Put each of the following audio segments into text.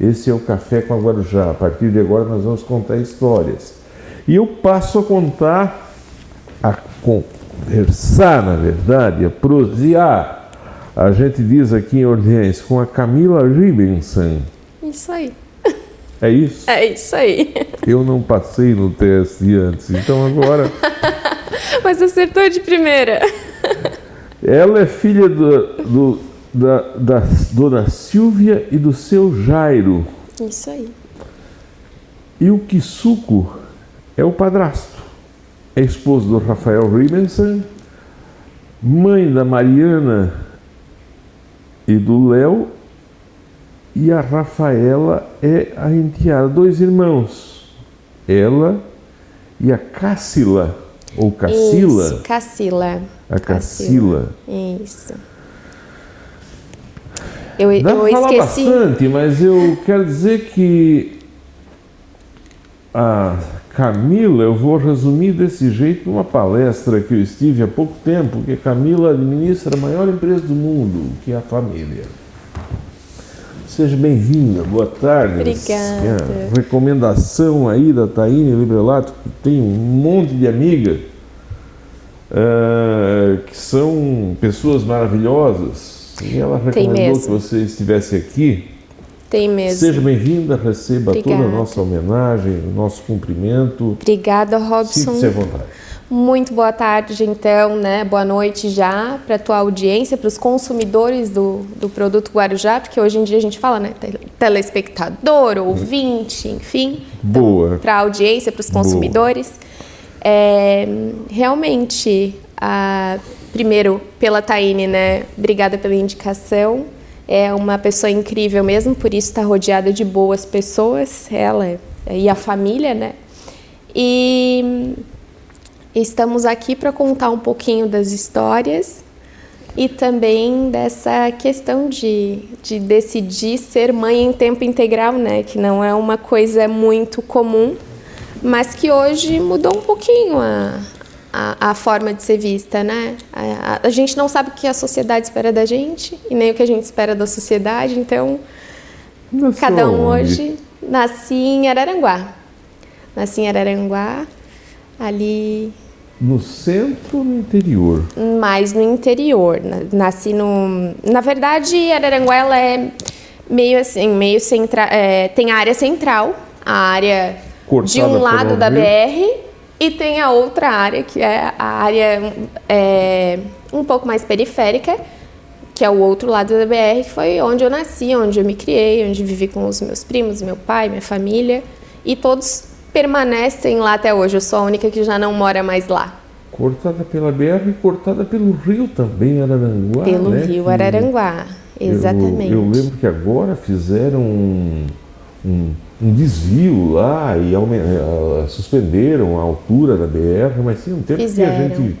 Esse é o Café com a Guarujá. A partir de agora nós vamos contar histórias. E eu passo a contar, a conversar, na verdade, a prosear. A gente diz aqui em Orleans com a Camila Ribbenson. Isso aí. É isso? É isso aí. Eu não passei no teste antes, então agora. Mas acertou de primeira. Ela é filha do, do da, da dona Silvia e do seu Jairo. Isso aí. E o Kisuko é o padrasto. É esposo do Rafael Ribenson, mãe da Mariana e do Léo, e a Rafaela é a enteada, dois irmãos. Ela e a Cassila, ou Cassila. Isso, Cassila. A Cassila. Isso. Eu, Dá eu falar esqueci. bastante, mas eu quero dizer que a Camila, eu vou resumir desse jeito numa palestra que eu estive há pouco tempo, que Camila administra a maior empresa do mundo, que é a família. Seja bem-vinda, boa tarde. Obrigada. É, recomendação aí da Taine Librelato, que tem um monte de amigas é, que são pessoas maravilhosas. E ela recomendou que você estivesse aqui. Tem mesmo. Seja bem-vinda, receba toda a Obrigada. nossa homenagem, o nosso cumprimento. Obrigada, Sinta-se à Robson. vontade. Muito boa tarde, então, né? Boa noite já para a tua audiência, para os consumidores do, do produto Guarujá, porque hoje em dia a gente fala, né? tele- Telespectador, ouvinte, enfim. Boa. Para a audiência, para os consumidores. É, realmente, a- primeiro, pela Taine, né? Obrigada pela indicação. É uma pessoa incrível mesmo, por isso está rodeada de boas pessoas, ela e a família, né? E estamos aqui para contar um pouquinho das histórias e também dessa questão de, de decidir ser mãe em tempo integral, né? Que não é uma coisa muito comum, mas que hoje mudou um pouquinho a, a, a forma de ser vista, né? A, a- a gente não sabe o que a sociedade espera da gente e nem o que a gente espera da sociedade, então Nasceu cada um hoje nasci em Araranguá. Nasci em Araranguá, ali No centro ou no interior? mais no interior. Na- Nasci no. Na verdade, Araranguá ela é meio assim, meio central. tem a área central, a área de Cortada um lado da. BR, e tem a outra área, que é a área é, um pouco mais periférica, que é o outro lado da BR, que foi onde eu nasci, onde eu me criei, onde vivi com os meus primos, meu pai, minha família, e todos permanecem lá até hoje. Eu sou a única que já não mora mais lá. Cortada pela BR e cortada pelo rio também, Araranguá. Pelo né? rio Araranguá, eu- exatamente. Eu, lembro que agora fizeram um, um- um desvio lá e eh, suspenderam a altura da BR, mas tinha um tempo Fizeram. que a gente.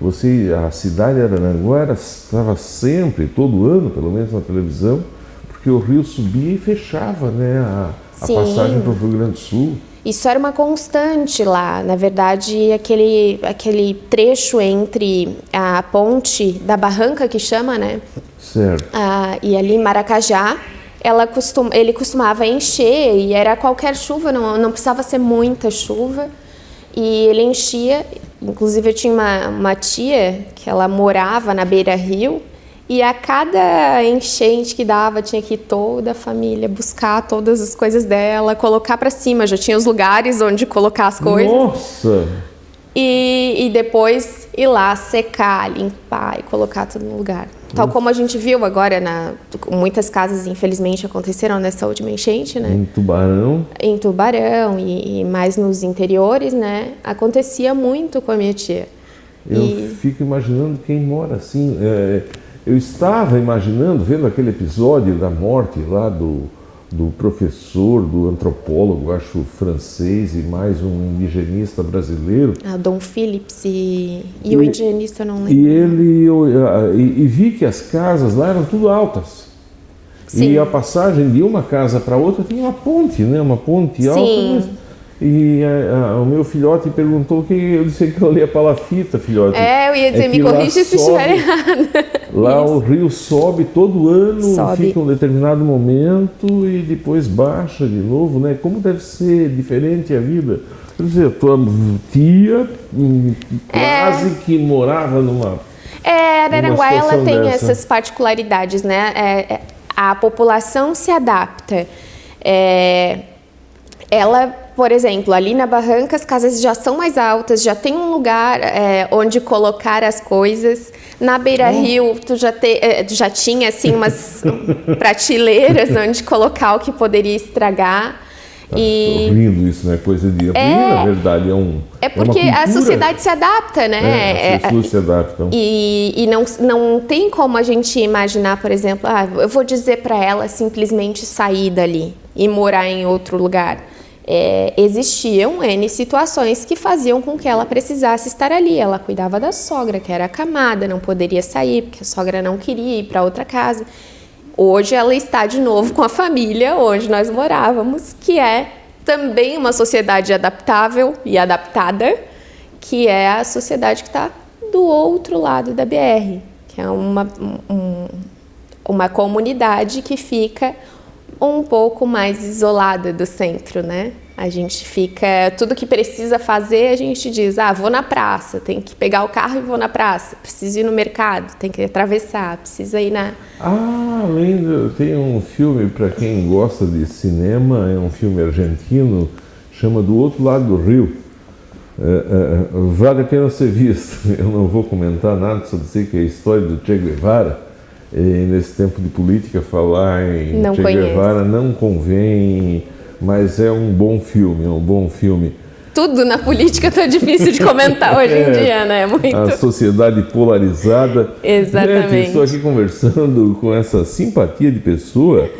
Você, a cidade de Araranguá era- estava sempre, todo ano, pelo menos na televisão, porque o rio subia e fechava né, a, a passagem para o Rio Grande do Sul. Isso era uma constante lá. Na verdade, aquele, aquele trecho entre a ponte da Barranca, que chama, né? Certo. Ah, e ali Maracajá, ela costum, ele costumava encher e era qualquer chuva, não, não precisava ser muita chuva. E ele enchia. Inclusive, eu tinha uma, uma tia que ela morava na beira-rio. E a cada enchente que dava, tinha que ir toda a família buscar todas as coisas dela, colocar para cima. Já tinha os lugares onde colocar as coisas. Nossa! E, e depois ir lá secar, limpar e colocar tudo no lugar. Tal como a gente viu agora, na, muitas casas infelizmente aconteceram nessa última enchente, né? Em Tubarão. Em Tubarão e, e mais nos interiores, né? Acontecia muito com a minha tia. Eu E- fico imaginando quem mora assim. é, eu estava imaginando, vendo aquele episódio da morte lá do, do professor, do antropólogo, acho francês, e mais um indigenista brasileiro. A Dom Phillips e, e o E- indigenista eu não lembro. E ele eu, ah, e, e vi que as casas lá eram tudo altas. Sim. E a passagem de uma casa para outra tinha uma ponte, né? Uma ponte alta. Sim. Mas E a, a, o meu filhote perguntou que eu disse que eu lia palafita, filhote. É, eu ia dizer, é me corrija se estiver errado. Lá Isso. o rio sobe todo ano, sobe. fica um determinado momento e depois baixa de novo, né? Como deve ser diferente a vida? Quer dizer, tua tia hum, quase é. que morava numa. É, Araranguá ela tem dessa. essas particularidades, né? É, é, a população se adapta. É, ela, por exemplo, ali na Barranca as casas já são mais altas, já tem um lugar é, onde colocar as coisas. Na Beira Rio, tu já, te, é, já tinha assim umas prateleiras onde colocar o que poderia estragar. Tá e... lindo isso, né? Coisa de. É, na verdade, é um. É porque é a sociedade se adapta, né? É, as pessoas é, se adaptam. E, e não, não tem como a gente imaginar, por exemplo, ah, eu vou dizer para ela simplesmente sair dali e morar em outro lugar. É, existiam N situações que faziam com que ela precisasse estar ali. Ela cuidava da sogra, que era acamada, não poderia sair, porque a sogra não queria ir para outra casa. Hoje ela está de novo com a família onde nós morávamos, que é também uma sociedade adaptável e adaptada, que é a sociedade que está do outro lado da BR, que é uma, um, uma comunidade que fica um pouco mais isolada do centro, né? A gente fica, tudo que precisa fazer, a gente diz: ah, vou na praça, tem que pegar o carro e vou na praça, preciso ir no mercado, tem que atravessar, precisa ir na. Ah, além tem um filme para quem gosta de cinema, é um filme argentino, chama Do Outro Lado do Rio. É, é, vale a pena ser visto. Eu não vou comentar nada, só dizer que é a história do Che Guevara. E nesse tempo de política, falar em não Che conheço. Guevara não convém mas é um bom filme, é um bom filme. Tudo na política tá difícil de comentar hoje em é, dia, né? Muito. A sociedade polarizada. Exatamente. Gente, estou aqui conversando com essa simpatia de pessoa,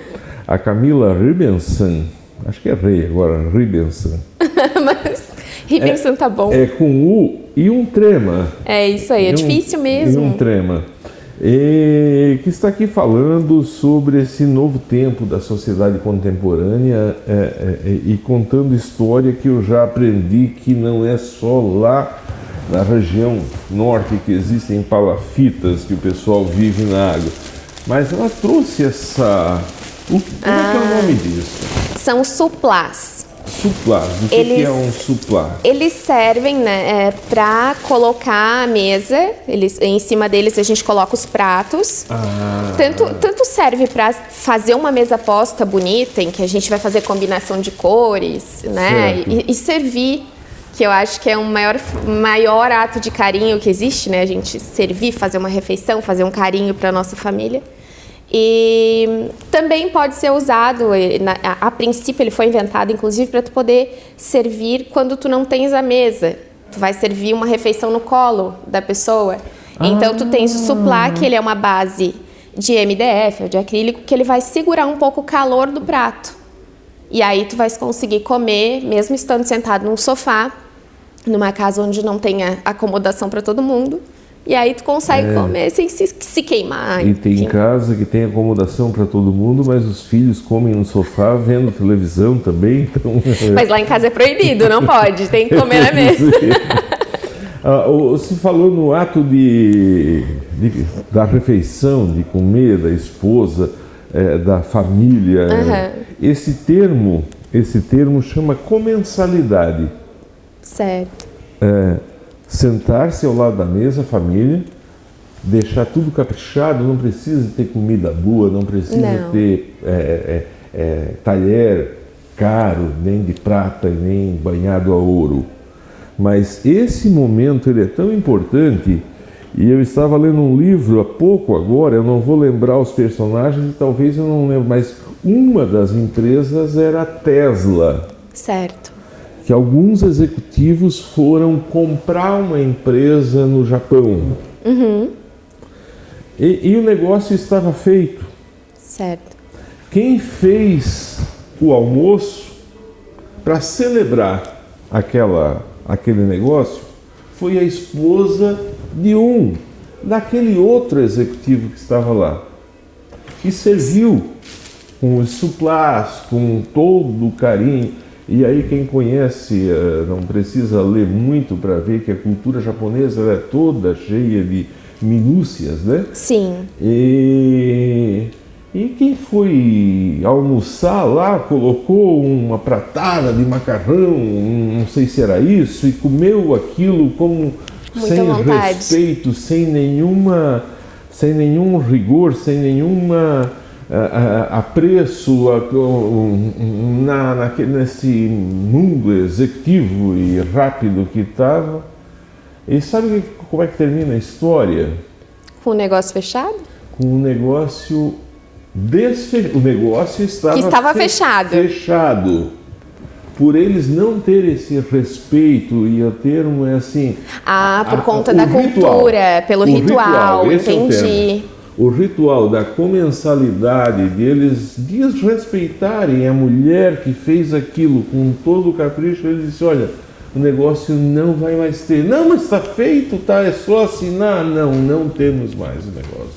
a Camila Ribenson. Acho que é rei agora, Ribenson. Mas Ribenson é, tá bom. É com U e um trema. É isso aí, é um, difícil mesmo. E um trema que está aqui falando sobre esse novo tempo da sociedade contemporânea é, é, é, e contando história que eu já aprendi que não é só lá na região norte que existem palafitas que o pessoal vive na água, mas ela trouxe essa. O, como ah, é, é o nome disso? São suplás. Suplá. O que, eles, que é um suplá? Eles servem né, é, para colocar a mesa. Eles, em cima deles a gente coloca os pratos. Ah. Tanto, tanto serve para fazer uma mesa posta bonita, em que a gente vai fazer combinação de cores, né? E, e, servir. Que eu acho que é o maior, maior ato de carinho que existe, né? A gente servir, fazer uma refeição, fazer um carinho para nossa família. E também pode ser usado, a, princípio ele foi inventado inclusive para tu poder servir quando tu não tens a mesa. Tu vai servir uma refeição no colo da pessoa. Ah. Então tu tens o suplá, que ele é uma base de MDF ou de acrílico, que ele vai segurar um pouco o calor do prato. E aí tu vai conseguir comer, mesmo estando sentado num sofá, numa casa onde não tenha acomodação para todo mundo. E aí tu consegue é. comer sem se, se queimar. E tem casa que tem acomodação para todo mundo, mas os filhos comem no sofá vendo televisão também. Então... Mas lá em casa é proibido, não pode, tem que comer na mesa. ah, você falou no ato de, de, da refeição, de comer, da esposa, é, da família. Uhum. Esse termo, esse termo chama comensalidade. Certo. É, sentar-se ao lado da mesa, família, deixar tudo caprichado, não precisa ter comida boa, não precisa não. ter é, é, é, talher caro, nem de prata, nem banhado a ouro. Mas esse momento ele é tão importante e eu estava lendo um livro há pouco agora, eu não vou lembrar os personagens e talvez eu não lembre, mas uma das empresas era a Tesla. Certo que alguns executivos foram comprar uma empresa no Japão. Uhum. E, e, o negócio estava feito. Certo. Quem fez o almoço para celebrar aquela, aquele negócio foi a esposa de um, daquele outro executivo que estava lá. E serviu com os suplás, com todo o carinho E aí quem conhece eh, não precisa ler muito para ver que a cultura japonesa é toda cheia de minúcias, né? Sim. E, e quem foi almoçar lá colocou uma pratada de macarrão, não sei se era isso, e comeu aquilo com Muita sem vontade. respeito, sem nenhuma, sem nenhum rigor, sem nenhuma ah, apreço a- um, na, naquele- nesse mundo executivo e rápido que estava. E sabe como é que termina a história? Com o negócio fechado? Com um negócio desfe... O negócio estava, Que estava fe- fechado. fechado. Por eles não terem esse respeito e o termo é assim. Ah, por a- conta o da ritual. cultura, pelo O ritual, esse é o ritual da comensalidade deles desrespeitarem a mulher que fez aquilo com todo o capricho, ele disse, olha, o negócio não vai mais ter. Não, mas está feito, tá? É só assinar. Não, não temos mais o negócio.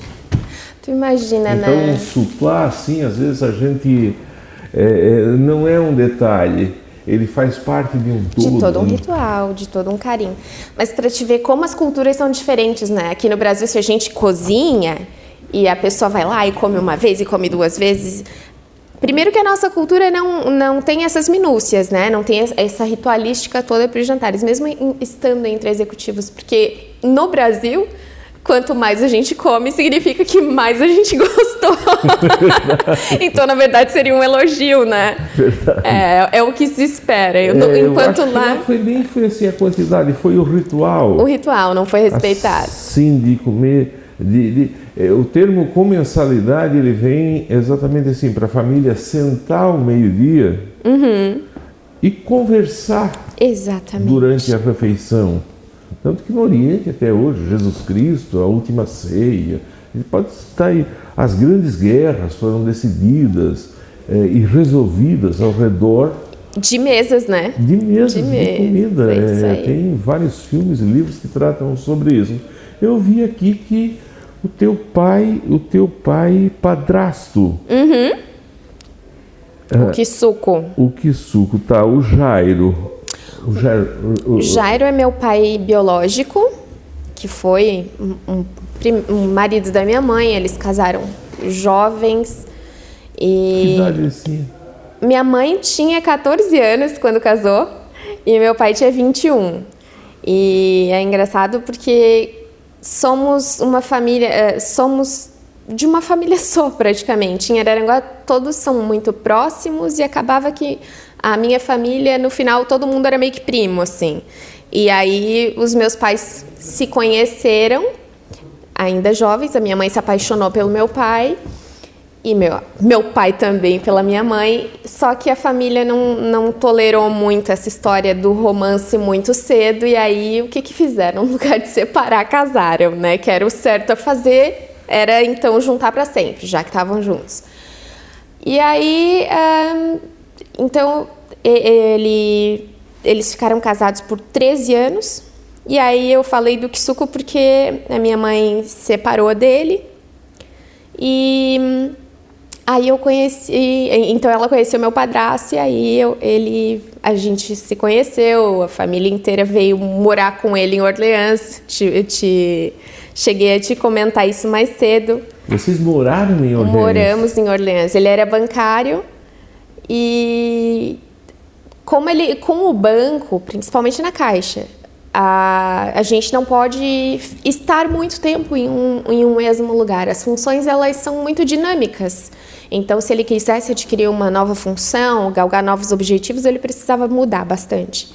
Tu imagina, Então, né? um suplá, assim, às vezes a gente. é, é, não é um detalhe, ele faz parte de um todo. De todo um né? ritual, de todo um carinho. Mas para te ver como as culturas são diferentes, né? Aqui no Brasil, se a gente cozinha e a pessoa vai lá e come uma vez e come duas vezes. Primeiro que a nossa cultura não, não tem essas minúcias, né? Não tem essa ritualística toda para os jantares, mesmo em- estando entre executivos, porque no Brasil, quanto mais a gente come, significa que mais a gente gostou. então, na verdade, seria um elogio, né? É, é o que se espera. Eu não- É, eu enquanto que lá, foi nem foi assim a quantidade, foi o ritual. o ritual não foi respeitado. Sim, de comer. De, de- é, o termo comensalidade ele vem exatamente assim para a família sentar ao meio-dia Uhum. e conversar Exatamente. durante a refeição. Tanto que no Oriente até hoje, Jesus Cristo, a última ceia, ele pode estar aí. As grandes guerras foram decididas eh, e resolvidas ao redor De mesas, né? de mesas de, mesa, comida. é É, aí. tem vários filmes e livros que tratam sobre isso. Eu vi aqui que o teu pai, o teu pai padrasto, O que suco. o Kisuko, tá, o Jairo. O Jairo, o- o- Jairo é meu pai biológico, que foi um, um marido da minha mãe. Eles casaram jovens. que E idade ele tinha? minha mãe tinha 14 anos quando casou e meu pai tinha 21. E é engraçado porque somos uma família, eh, somos de uma família só praticamente. Em Araranguá todos são muito próximos e acabava que a minha família no final todo mundo era meio que primo assim. E aí os meus pais se conheceram ainda jovens, a minha mãe se apaixonou pelo meu pai e meu, meu pai também pela minha mãe, só que a família não, não tolerou muito essa história do romance muito cedo, e aí o que que fizeram? No lugar de separar, casaram, né? Que era o certo a fazer, era então juntar para sempre, já que estavam juntos. E aí, ahn, então, ele, eles ficaram casados por 13 anos, e aí eu falei do Kisuko porque a minha mãe separou dele, e hum, aí eu conheci, então ela conheceu meu padrasto e aí eu, ele, a gente se conheceu, a família inteira veio morar com ele em Orleans. Te, te- cheguei a te comentar isso mais cedo. Vocês moraram em Orleans? Moramos em Orleans. Ele era bancário e como ele com o banco, principalmente na caixa, a, a gente não pode estar muito tempo em um, em um mesmo lugar. As funções elas são muito dinâmicas. Então, se ele quisesse adquirir uma nova função, galgar novos objetivos, ele precisava mudar bastante.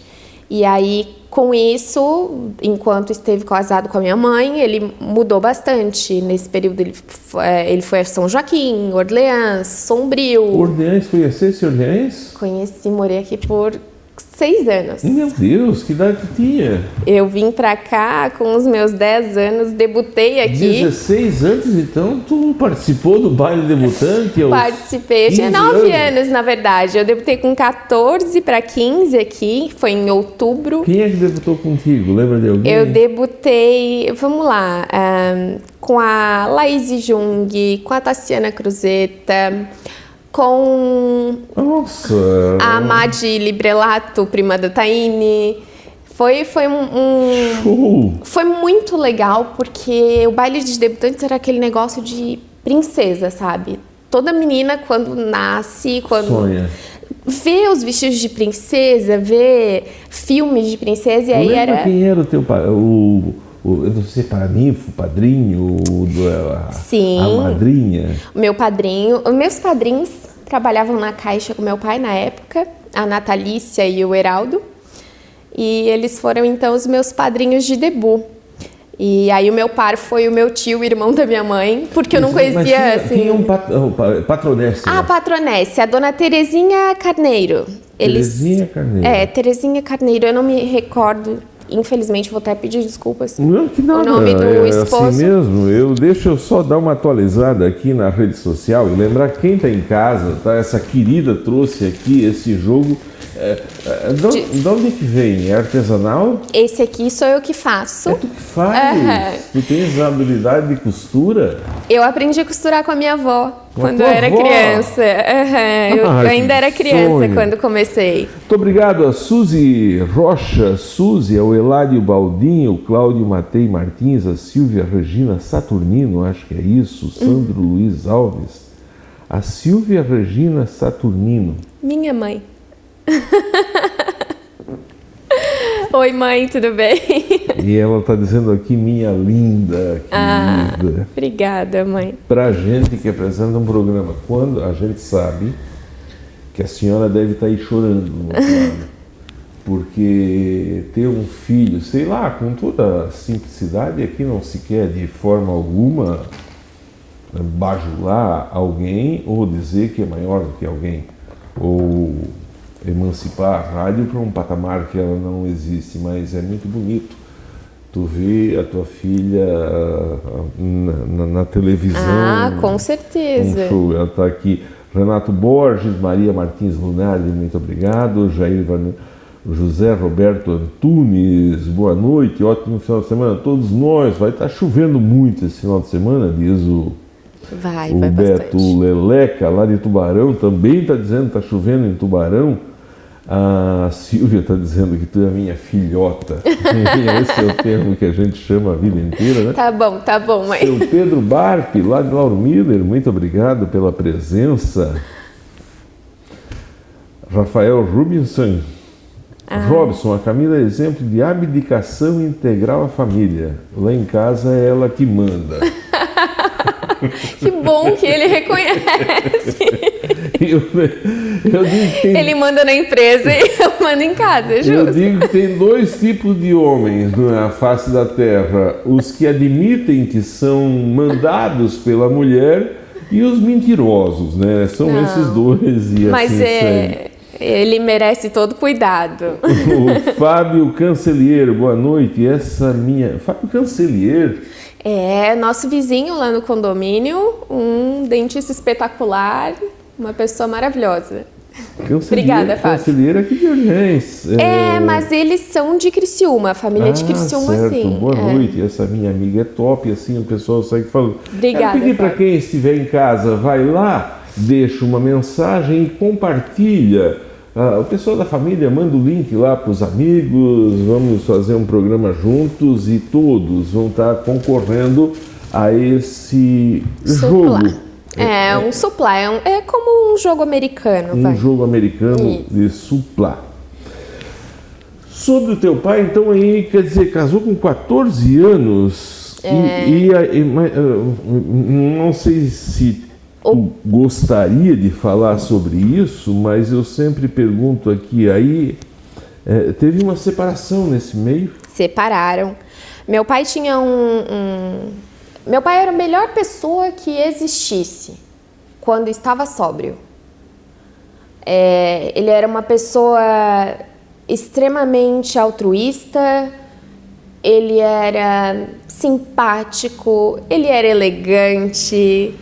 E aí, com isso, enquanto esteve casado com a minha mãe, ele mudou bastante. Nesse período, ele foi, ele foi a São Joaquim, Orleans, Sombrio. Orleans, conhecesse Orleans? Conheci, morei aqui por seis anos. Meu Deus, que idade tu tinha? Eu vim pra cá com os meus 10 anos, debutei aqui. 16 anos, então tu participou do baile debutante? Participei, eu tinha 15 9 anos, na verdade. Eu debutei com 14 para 15 aqui, foi em outubro. Quem é que debutou contigo? Lembra de alguém? Eu debutei, vamos lá, ahn, com a Laís Jung, com a Tassiana Cruzeta, com Nossa! a Madi Librelato, prima da Taine. Foi, foi um, um- Show! Foi muito legal, porque o baile de debutantes era aquele negócio de princesa, sabe? Toda menina, quando nasce, quando Sonha. vê os vestidos de princesa, vê filmes de princesa, e aí era. quem era o teu pa- o, o eu não sei, paraninfo, padrinho, a, Sim. a madrinha? Meu padrinho, os meus padrinhos trabalhavam na caixa com meu pai na época, a Natalícia e o Heraldo. E eles foram então os meus padrinhos de debut. E aí o meu par foi o meu tio, irmão da minha mãe, porque eu não Mas conhecia tinha, assim. tinha um pat, oh, pa- patronesse. A né? patronesse, a dona Terezinha Carneiro. Terezinha Carneiro. É, Terezinha Carneiro, eu não me recordo. Infelizmente, vou até pedir desculpas. Não, que nada. nome do é esposo. assim mesmo. Eu, deixa eu só dar uma atualizada aqui na rede social e lembrar quem está em casa, tá? Essa querida trouxe aqui esse jogo. É, é, de, onde- de onde que vem? É artesanal? Esse aqui sou eu que faço. É tu que faz? Aham. Tu tens a habilidade de costura? Eu aprendi a costurar com a minha avó Com quando eu era avó? criança. Aham, Eu Ah, ainda que era criança sonho. quando comecei. Muito obrigado a Suzy Rocha, Suzy, ao Eládio Baldinho, Cláudio Matei Martins, a Silvia Regina Saturnino, acho que é isso, Sandro Luiz Alves, a Silvia Regina Saturnino. Minha mãe. Oi, mãe, tudo bem? E ela está dizendo aqui, minha linda, Ah. querida. Obrigada, mãe. Pra gente que apresenta um programa, quando a gente sabe que a senhora deve estar aí chorando, porque ter um filho, sei lá, com toda a simplicidade, aqui não se quer de forma alguma bajular alguém ou dizer que é maior do que alguém, ou emancipar a rádio para um patamar que ela não existe, mas é muito bonito. Tu vê a tua filha ah, na, na- na televisão. Ah, com um certeza. show. Ela está aqui. Renato Borges, Maria Martins Lunardi, muito obrigado. Jair Van... José Roberto Antunes, boa noite, ótimo final de semana a todos nós. Vai estar chovendo muito esse final de semana, diz o, Vai, o vai Beto bastante. Leleca, lá de Tubarão, também está dizendo que está chovendo em Tubarão. A Silvia está dizendo que tu é minha filhota. Esse é o termo que a gente chama a vida inteira, né? Tá bom, tá bom, mãe. Seu Pedro Barp, lá de Lauro Miller, muito obrigado pela presença. Rafael Rubinson. Robson, a Camila é exemplo de abdicação integral à família. Lá em casa é ela que manda. Que bom que ele reconhece. Eu, eu digo tem, Ele manda na empresa e eu mando em casa, é eu justo. digo que tem dois tipos de homens na face da terra: os que admitem que são mandados pela mulher e os mentirosos, né? São Não. esses dois. E Mas assim é, ele merece todo cuidado. O Fábio Cancelier, boa noite. Essa minha. Fábio Cancelier, É, nosso vizinho lá no condomínio, um dentista espetacular, uma pessoa maravilhosa. Obrigada, Fábio. Cancelier aqui de Orleans. É, mas eles são de Criciúma, a família de Ah, Criciúma, certo. sim. Boa é. noite. Essa minha amiga é top, assim o pessoal sai falando. Obrigada, Quero pedir para quem estiver em casa, vai lá, deixa uma mensagem e compartilha. Ah, o pessoal da família manda o link lá para os amigos, vamos fazer um programa juntos e todos vão estar concorrendo a esse jogo. É, um supla, é, um- é como um jogo americano, um vai. jogo americano Isso. de supla. Sobre o teu pai, então aí, quer dizer, casou com 14 anos É. e, e e- ah, não sei se tu gostaria de falar sobre isso, mas eu sempre pergunto aqui, aí eh, teve uma separação nesse meio? separaram. Meu pai tinha um, um- Meu pai era a melhor pessoa que existisse quando estava sóbrio. É, ele era uma pessoa extremamente altruísta, ele era simpático, ele era elegante.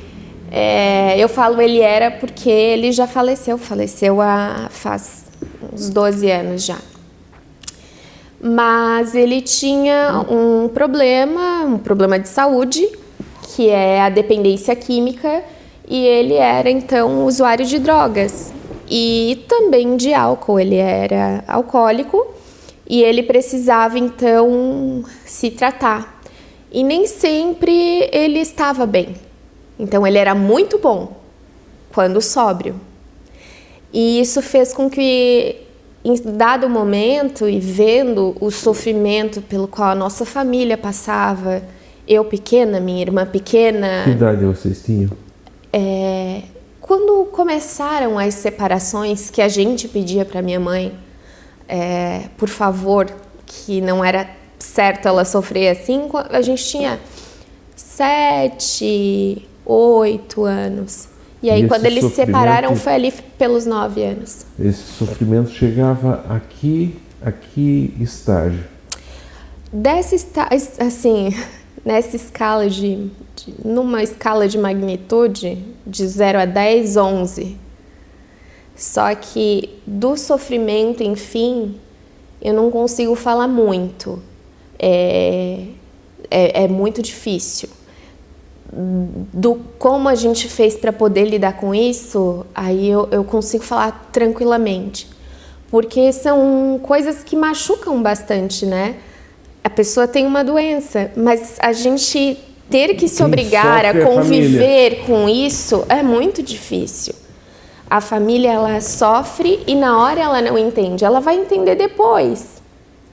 É, eu falo ele era porque ele já faleceu, faleceu há faz uns 12 anos já mas ele tinha um problema, um problema de saúde, que é a dependência química, e ele era então usuário de drogas e também de álcool. Ele era alcoólico e ele precisava então se tratar. E nem sempre ele estava bem. Então ele era muito bom quando sóbrio. E isso fez com que em dado momento e vendo o sofrimento pelo qual a nossa família passava, eu pequena, minha irmã pequena. Que idade vocês tinham? É, quando começaram as separações que a gente pedia para minha mãe, é, por favor, que não era certo ela sofrer assim, a gente tinha sete, oito anos. E aí, e quando eles se separaram, foi ali pelos nove anos. Esse sofrimento chegava aqui, aqui estágio? Dessa estágio, assim, nessa escala de, de, numa escala de magnitude de 0 a 10, 11. Só que do sofrimento, enfim, eu não consigo falar muito. É, é, é muito difícil do como a gente fez para poder lidar com isso, aí eu, eu consigo falar tranquilamente. Porque são coisas que machucam bastante, né? A pessoa tem uma doença, mas a gente ter que se Quem obrigar a conviver a com isso é muito difícil. A família ela sofre e na hora ela não entende, ela vai entender depois,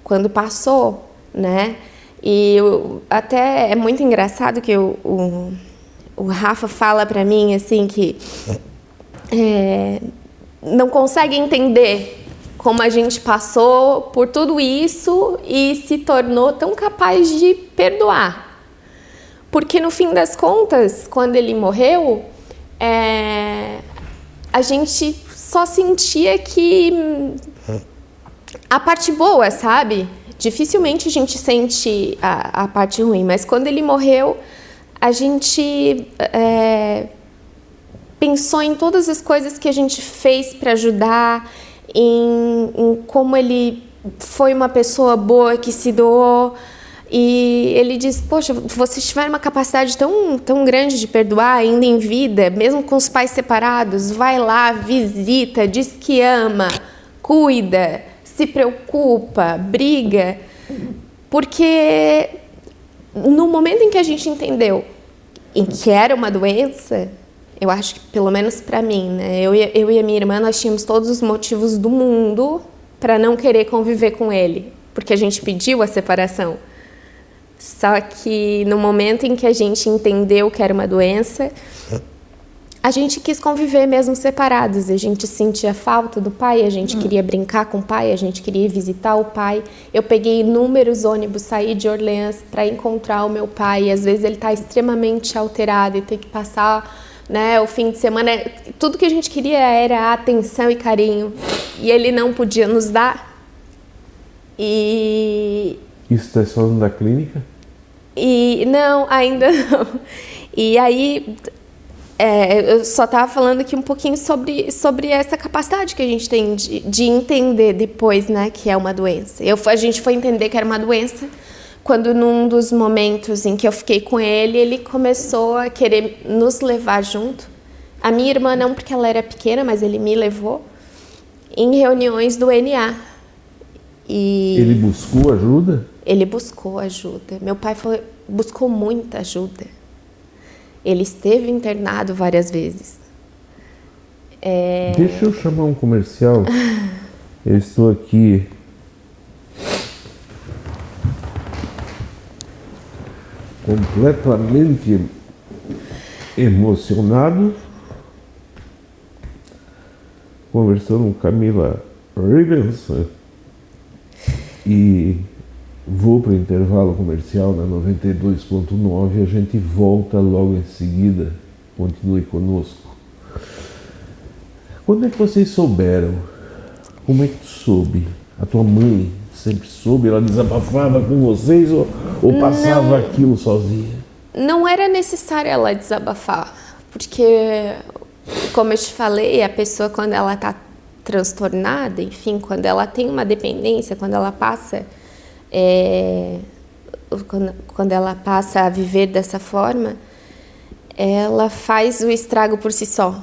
quando passou, né? E eu, até é muito engraçado que eu, o, o Rafa fala para mim assim que é, não consegue entender como a gente passou por tudo isso e se tornou tão capaz de perdoar. Porque no fim das contas, quando ele morreu, é, a gente só sentia que a parte boa, sabe? dificilmente a gente sente a, a parte ruim, mas quando ele morreu, a gente é, pensou em todas as coisas que a gente fez para ajudar, em, em, como ele foi uma pessoa boa que se doou. E ele diz: Poxa, vocês tiveram uma capacidade tão, tão grande de perdoar ainda em vida, mesmo com os pais separados. Vai lá, visita, diz que ama, cuida se preocupa, briga, porque no momento em que a gente entendeu em que era uma doença, eu acho que pelo menos para mim, né, eu, e, eu e a minha irmã nós tínhamos todos os motivos do mundo para não querer conviver com ele, porque a gente pediu a separação. Só que no momento em que a gente entendeu que era uma doença, a gente quis conviver mesmo separados. A gente sentia falta do pai, a gente hum. queria brincar com o pai, a gente queria visitar o pai. Eu peguei inúmeros ônibus, saí de Orleans para encontrar o meu pai. E às vezes ele está extremamente alterado e tem que passar né, o fim de semana. Tudo que a gente queria era atenção e carinho. E ele não podia nos dar. E. Isso está falando da clínica? E não, ainda não. E aí é, eu só estava falando aqui um pouquinho sobre, sobre essa capacidade que a gente tem de, de entender depois né, que é uma doença. Eu, a gente foi entender que era uma doença quando, num dos momentos em que eu fiquei com ele, ele começou a querer nos levar junto. A minha irmã não, porque ela era pequena, mas ele me levou em reuniões do NA. E ele buscou ajuda? Ele buscou ajuda. Meu pai foi, buscou muita ajuda. Ele esteve internado várias vezes. É... Deixa eu chamar um comercial. eu estou aqui. Completamente emocionado conversando com Camila Rivens e Vou para o intervalo comercial na 92.9 e a gente volta logo em seguida. Continue conosco. Quando é que vocês souberam? Como é que tu soube? A tua mãe sempre soube? Ela desabafava com vocês ou, ou passava não, aquilo sozinha? Não era necessário ela desabafar, porque, como eu te falei, a pessoa quando ela está transtornada, enfim, quando ela tem uma dependência, quando ela passa é, quando, quando ela passa a viver dessa forma, ela faz o estrago por si só.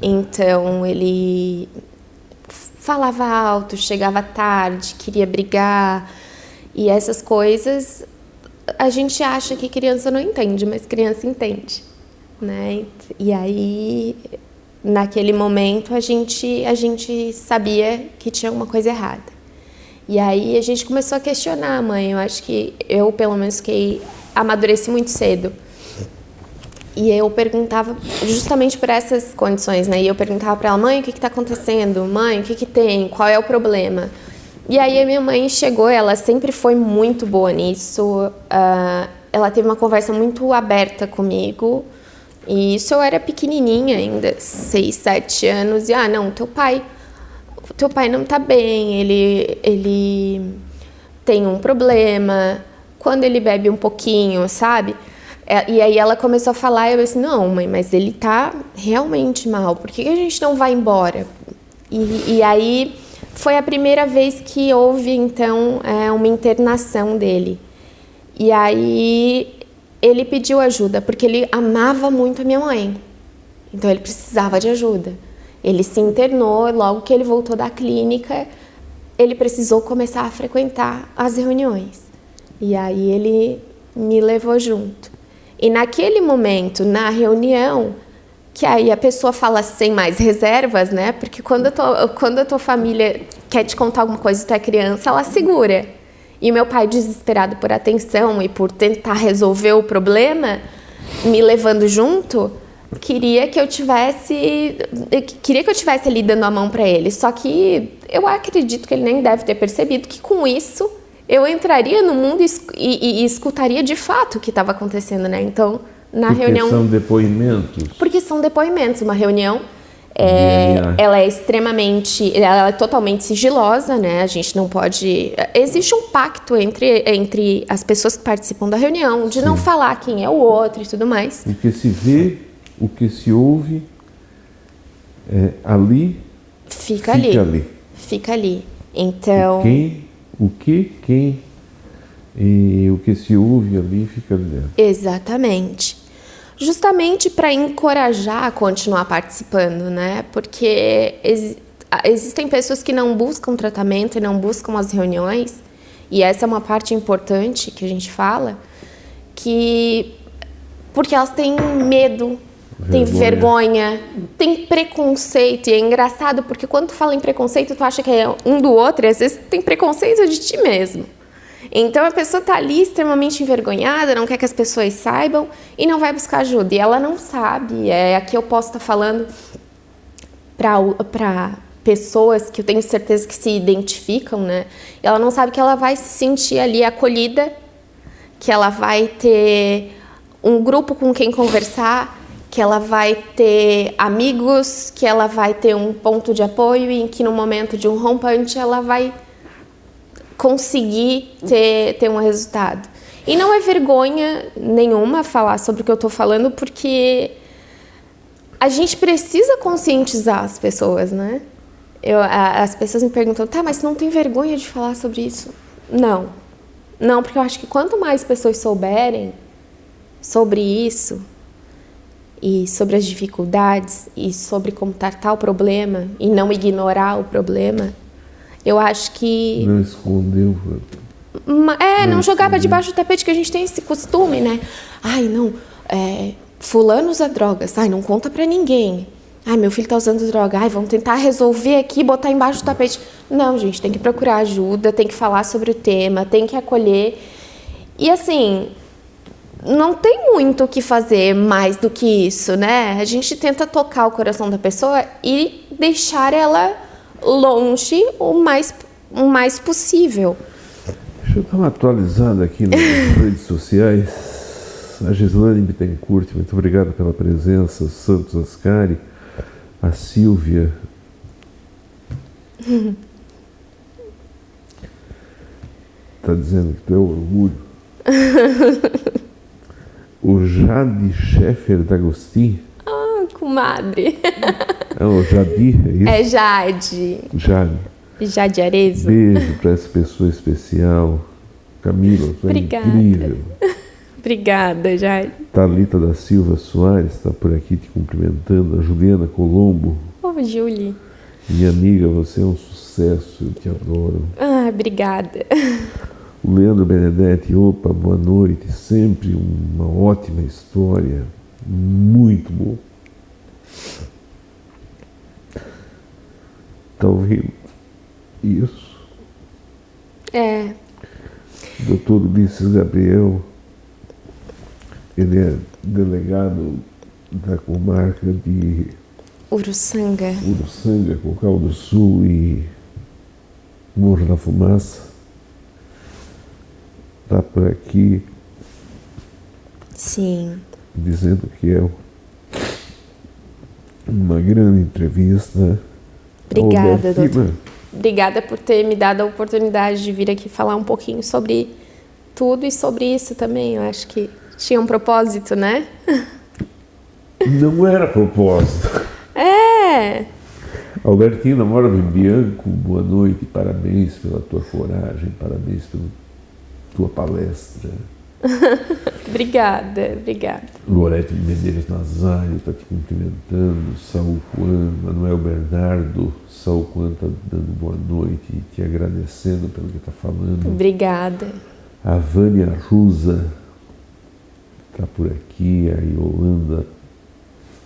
Então ele falava alto, chegava tarde, queria brigar e essas coisas a gente acha que criança não entende, mas criança entende, né? E aí naquele momento a gente a gente sabia que tinha alguma coisa errada. E aí a gente começou a questionar a mãe. Eu acho que eu pelo menos fiquei amadureci muito cedo e eu perguntava, justamente por essas condições, né? E eu perguntava para ela, mãe, o que está acontecendo? Mãe, o que, que tem? Qual é o problema? E aí a minha mãe chegou, ela sempre foi muito boa nisso. Uh, ela teve uma conversa muito aberta comigo. E isso eu era pequenininha ainda, seis, sete anos. E, ah, não, teu pai, teu pai não tá bem, ele, ele tem um problema. Quando ele bebe um pouquinho, sabe? É, e aí ela começou a falar, eu disse, não, mãe, mas ele tá realmente mal, por que, a gente não vai embora? E, e aí foi a primeira vez que houve, então, é, uma internação dele. E aí ele pediu ajuda, porque ele amava muito a minha mãe. Então ele precisava de ajuda. Ele se internou, logo que ele voltou da clínica, ele precisou começar a frequentar as reuniões. E aí ele me levou junto. E naquele momento, na reunião, que aí a pessoa fala sem mais reservas, né? Porque quando a tua, quando a tua família quer te contar alguma coisa tu é criança, ela segura. E meu pai, desesperado por atenção e por tentar resolver o problema, me levando junto, queria que eu tivesse queria que eu tivesse ali dando a mão para ele. Só que eu acredito que ele nem deve ter percebido que com isso eu entraria no mundo e, e, e escutaria de fato o que estava acontecendo, né? Então, na Porque reunião. São depoimentos. Porque são depoimentos. Uma reunião é, ela é extremamente, ela é totalmente sigilosa, né? A gente não pode. Existe um pacto entre, entre as pessoas que participam da reunião de Sim. não falar quem é o outro e tudo mais. O que se vê, o que se ouve, é, ali. Fica, fica ali. ali. Fica ali. Então. quem o que, quem e o que se ouve ali fica dentro. Exatamente. Justamente para encorajar a continuar participando, né? Porque ex existem pessoas que não buscam tratamento e não buscam as reuniões, e essa é uma parte importante que a gente fala, que porque elas têm medo tem vergonha, tem preconceito. E é engraçado porque quando tu fala em preconceito, tu acha que é um do outro, e às vezes tem preconceito de ti mesmo. Então a pessoa está ali extremamente envergonhada, não quer que as pessoas saibam e não vai buscar ajuda. E ela não sabe. É, aqui eu posso estar tá falando para pessoas que eu tenho certeza que se identificam, né? Ela não sabe que ela vai se sentir ali acolhida, que ela vai ter um grupo com quem conversar, que ela vai ter amigos, que ela vai ter um ponto de apoio e que no momento de um rompante ela vai conseguir ter, ter um resultado. E não é vergonha nenhuma falar sobre o que eu estou falando, porque a gente precisa conscientizar as pessoas, né? Eu, a, as pessoas me perguntam, tá, mas não tem vergonha de falar sobre isso? Não. Não, porque eu acho que quanto mais pessoas souberem sobre isso, e sobre as dificuldades e sobre como tratar o problema e não ignorar o problema, eu acho que. Não escondeu. É, não, não jogar para debaixo do tapete, que a gente tem esse costume, né? Ai, não, é, fulano usa drogas, ai, não conta para ninguém. Ai, meu filho tá usando droga, ai, vamos tentar resolver aqui, botar embaixo do tapete. Não, gente, tem que procurar ajuda, tem que falar sobre o tema, tem que acolher. E assim, não tem muito o que fazer mais do que isso, né? A gente tenta tocar o coração da pessoa e deixar ela longe o mais, o mais possível. Deixa eu dar uma atualizada aqui nas redes sociais. A Gislane Bittencourt, muito obrigado pela presença. O Santos Ascari, a Silvia. Está dizendo que tu é orgulho. o Jade Sheffer D'Agostin. Ah, comadre. É o Jadir, é isso? É Jade. Jade. Jade Arezo. Beijo para essa pessoa especial. Camila, foi Obrigada. incrível. Obrigada, Jair. Thalita da Silva Soares está por aqui te cumprimentando. A Juliana Colombo. Ô, oh, Julie. Minha amiga, você é um sucesso, eu te adoro. Ah, obrigada. O Leandro Benedetti, opa, boa noite. Sempre uma ótima história. Muito bom. Está ouvindo? Isso. É. Doutor Ulisses Gabriel, ele é delegado da comarca de Uruçanga. Uruçanga, Cocal do Sul e Morro da Fumaça. Está por aqui. Sim. Dizendo que é uma grande entrevista. Obrigada, doutor. Obrigada por ter me dado a oportunidade de vir aqui falar um pouquinho sobre tudo e sobre isso também. Eu acho que tinha um propósito, né? Não era propósito. É. Albertina Mora Bianco, boa noite, parabéns pela tua coragem, parabéns pela tua palestra. obrigada, obrigada. Lorete Medeiros Nazário está te cumprimentando, Saul Juan, Manuel Bernardo, Saul Juan está dando boa noite e te agradecendo pelo que está falando. Obrigada. A Vânia Rusa está por aqui, a Yolanda,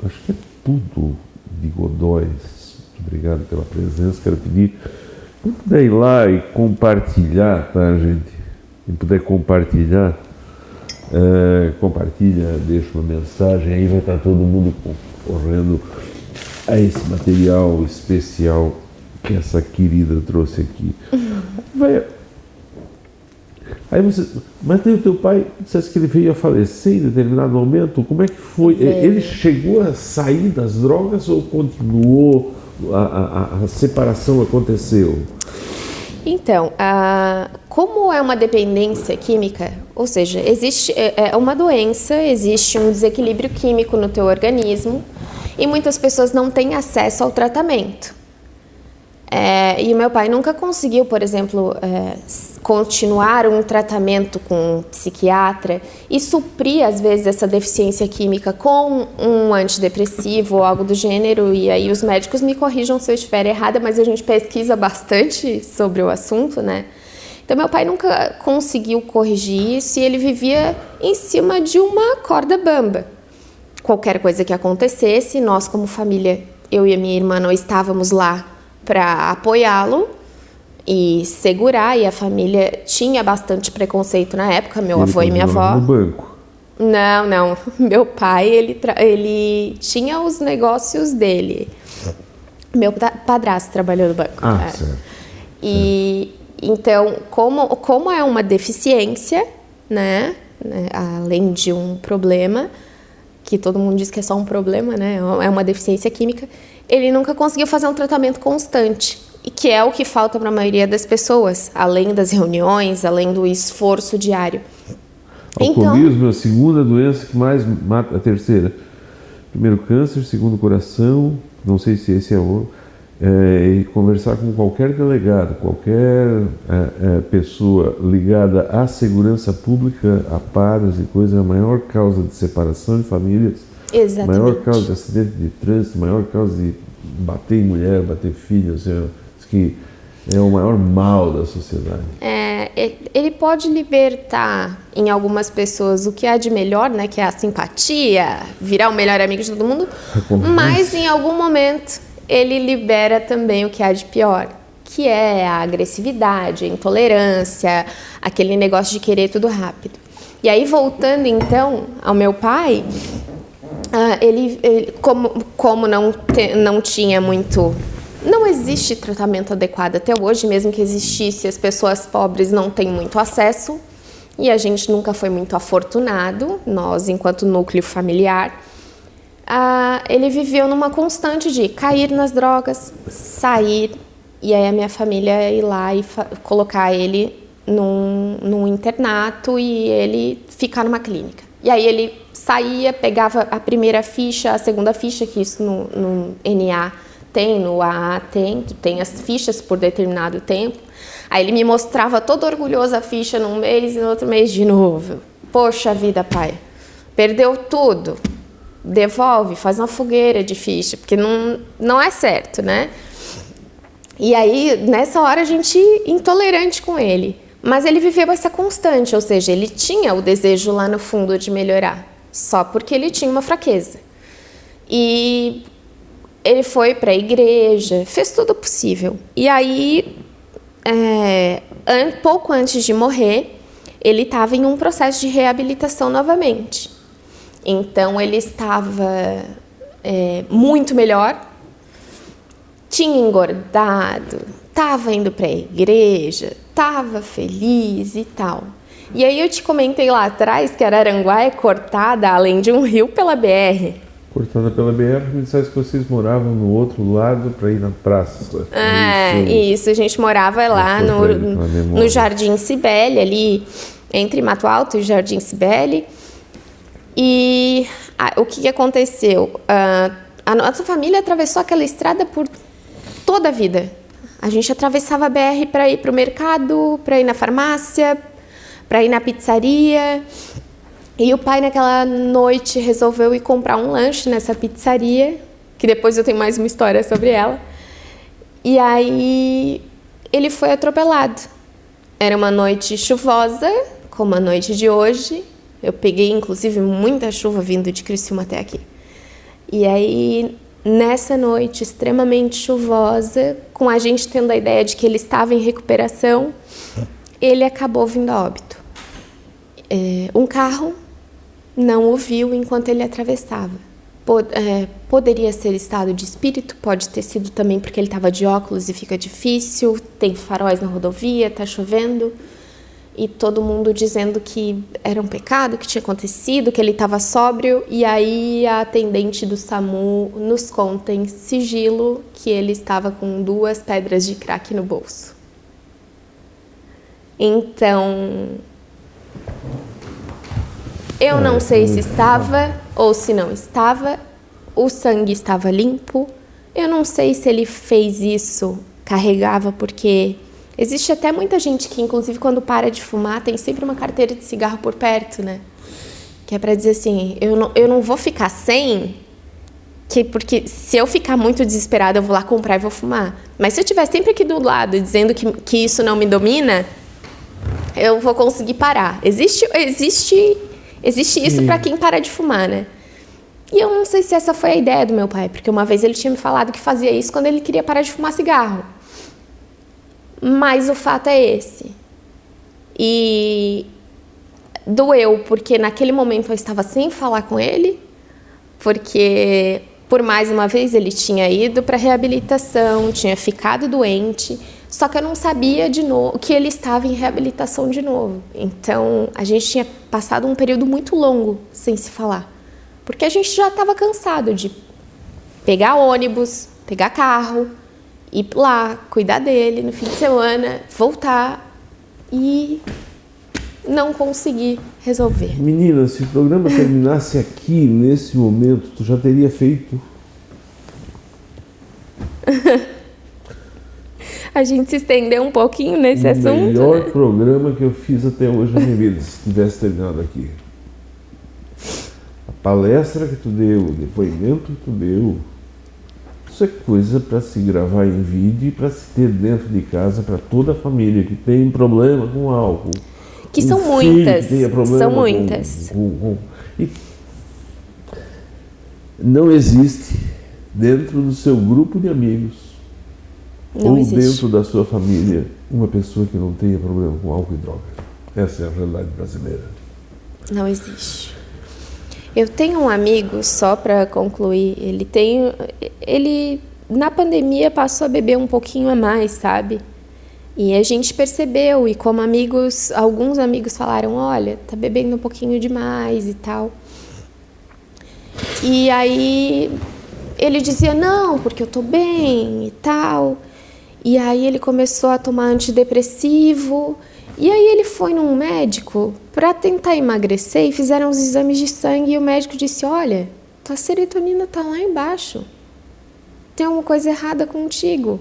acho que é tudo de Godóis. Muito obrigado pela presença. Quero pedir, quem puder ir lá e compartilhar, tá, gente? Quem puder compartilhar, é, compartilha, deixa uma mensagem, aí vai estar todo mundo correndo a esse material especial que essa querida trouxe aqui. Vai, Aí você, mas tem o teu pai, dissesse que ele veio a falecer em determinado momento, como é que foi? Ele chegou a sair das drogas ou continuou, a, a, a separação aconteceu? Então, a, como é uma dependência química, ou seja, existe é, é uma doença, existe um desequilíbrio químico no teu organismo e muitas pessoas não têm acesso ao tratamento. É, e meu pai nunca conseguiu, por exemplo, é, continuar um tratamento com um psiquiatra e suprir, às vezes, essa deficiência química com um antidepressivo ou algo do gênero. E aí os médicos me corrijam se eu estiver errada, mas a gente pesquisa bastante sobre o assunto, né? Então, meu pai nunca conseguiu corrigir isso e ele vivia em cima de uma corda bamba. Qualquer coisa que acontecesse, nós, como família, eu e a minha irmã, não estávamos lá para apoiá-lo e segurar. E a família tinha bastante preconceito na época, meu ele avô e minha avó. No banco. Não, não. Meu pai, ele, ele tinha os negócios dele. Meu padrasto trabalhou no banco. Ah, é. certo. E então, como, como é uma deficiência, né, né, além de um problema, que todo mundo diz que é só um problema, né, é uma deficiência química, ele nunca conseguiu fazer um tratamento constante, e que é o que falta para a maioria das pessoas, além das reuniões, além do esforço diário. Alcoolismo então, é a segunda doença que mais mata, a terceira. Primeiro câncer, segundo coração, não sei se esse é o é, e conversar com qualquer delegado, qualquer é, é, pessoa ligada à segurança pública, a pares e coisas, é a maior causa de separação de famílias Exatamente. Maior causa de acidente de trânsito, maior causa de bater em mulher, bater filhos, assim, que é o maior mal da sociedade. É, ele pode libertar em algumas pessoas o que há de melhor, né, que é a simpatia, virar o melhor amigo de todo mundo, mas em algum momento ele libera também o que há de pior, que é a agressividade, a intolerância, aquele negócio de querer tudo rápido. E aí voltando então ao meu pai, ah, ele, ele, como, como não, te, não tinha muito. Não existe tratamento adequado até hoje, mesmo que existisse, as pessoas pobres não têm muito acesso e a gente nunca foi muito afortunado, nós, enquanto núcleo familiar. Ah, ele viveu numa constante de cair nas drogas, sair, e aí a minha família ir lá e colocar ele num, num internato e ele ficar numa clínica. E aí ele saía, pegava a primeira ficha, a segunda ficha, que isso no, no NA tem, no AA tem, tem as fichas por determinado tempo. Aí ele me mostrava todo orgulhoso a ficha num mês e no outro mês de novo. Poxa vida, pai, perdeu tudo. Devolve, faz uma fogueira de ficha, porque não, não é certo, né? E aí, nessa hora, a gente intolerante com ele. Mas ele viveu essa constante, ou seja, ele tinha o desejo lá no fundo de melhorar, só porque ele tinha uma fraqueza. E ele foi para a igreja, fez tudo possível. E aí, é, pouco antes de morrer, ele estava em um processo de reabilitação novamente. Então, ele estava é, muito melhor, tinha engordado, estava indo para a igreja, estava feliz e tal. E aí eu te comentei lá atrás que Araranguá é cortada, além de um rio, pela BR. Cortada pela BR, me disseste que vocês moravam no outro lado para ir na praça. É, isso, isso a gente morava lá no, no Jardim Cibele, ali entre Mato Alto e Jardim Cibele. E ah, o que aconteceu? Ah, a nossa família atravessou aquela estrada por toda a vida. A gente atravessava a BR para ir para o mercado, para ir na farmácia, para ir na pizzaria. E o pai, naquela noite, resolveu ir comprar um lanche nessa pizzaria, que depois eu tenho mais uma história sobre ela. E aí ele foi atropelado. Era uma noite chuvosa, como a noite de hoje. Eu peguei, inclusive, muita chuva vindo de Criciúma até aqui. E aí, nessa noite extremamente chuvosa, com a gente tendo a ideia de que ele estava em recuperação, ele acabou vindo a óbito. É, um carro não o viu enquanto ele atravessava. Pod é, poderia ser estado de espírito, pode ter sido também porque ele estava de óculos e fica difícil, tem faróis na rodovia, está chovendo, e todo mundo dizendo que era um pecado que tinha acontecido, que ele estava sóbrio, e aí a atendente do SAMU nos conta em sigilo que ele estava com duas pedras de crack no bolso. Então, eu não sei se estava ou se não estava. O sangue estava limpo. Eu não sei se ele fez isso, carregava, porque existe até muita gente que, inclusive, quando para de fumar, tem sempre uma carteira de cigarro por perto, né? Que é para dizer assim: eu não, eu não vou ficar sem, que, porque se eu ficar muito desesperada, eu vou lá comprar e vou fumar. Mas se eu estiver sempre aqui do lado dizendo que, que isso não me domina, eu vou conseguir parar. Existe, existe Existe isso para quem para de fumar, né? E eu não sei se essa foi a ideia do meu pai, porque uma vez ele tinha me falado que fazia isso quando ele queria parar de fumar cigarro. Mas o fato é esse. E doeu, porque naquele momento eu estava sem falar com ele, porque por mais uma vez ele tinha ido para reabilitação, tinha ficado doente só que eu não sabia de novo que ele estava em reabilitação de novo. Então a gente tinha passado um período muito longo sem se falar, porque a gente já estava cansado de pegar ônibus, pegar carro, ir lá, cuidar dele no fim de semana, voltar e não conseguir resolver. Menina, se o programa terminasse aqui nesse momento, tu já teria feito a gente se estender um pouquinho nesse o assunto. O melhor né? programa que eu fiz até hoje na minha vida, se tivesse terminado aqui. A palestra que tu deu, o depoimento que tu deu, isso é coisa para se gravar em vídeo e para se ter dentro de casa para toda a família que tem problema com álcool. Que um são muitas. Que são muitas. Com, com, com, não existe dentro do seu grupo de amigos não ou existe. dentro da sua família uma pessoa que não tenha problema com álcool e droga. Essa é a realidade brasileira. Não existe. Eu tenho um amigo, só para concluir, ele tem. Ele, na pandemia, passou a beber um pouquinho a mais, sabe? E a gente percebeu, e como amigos, alguns amigos falaram: olha, tá bebendo um pouquinho demais e tal. E aí ele dizia: não, porque eu tô bem e tal. E aí ele começou a tomar antidepressivo. E aí ele foi num médico para tentar emagrecer e fizeram os exames de sangue e o médico disse: "Olha, tua serotonina tá lá embaixo. Tem alguma coisa errada contigo.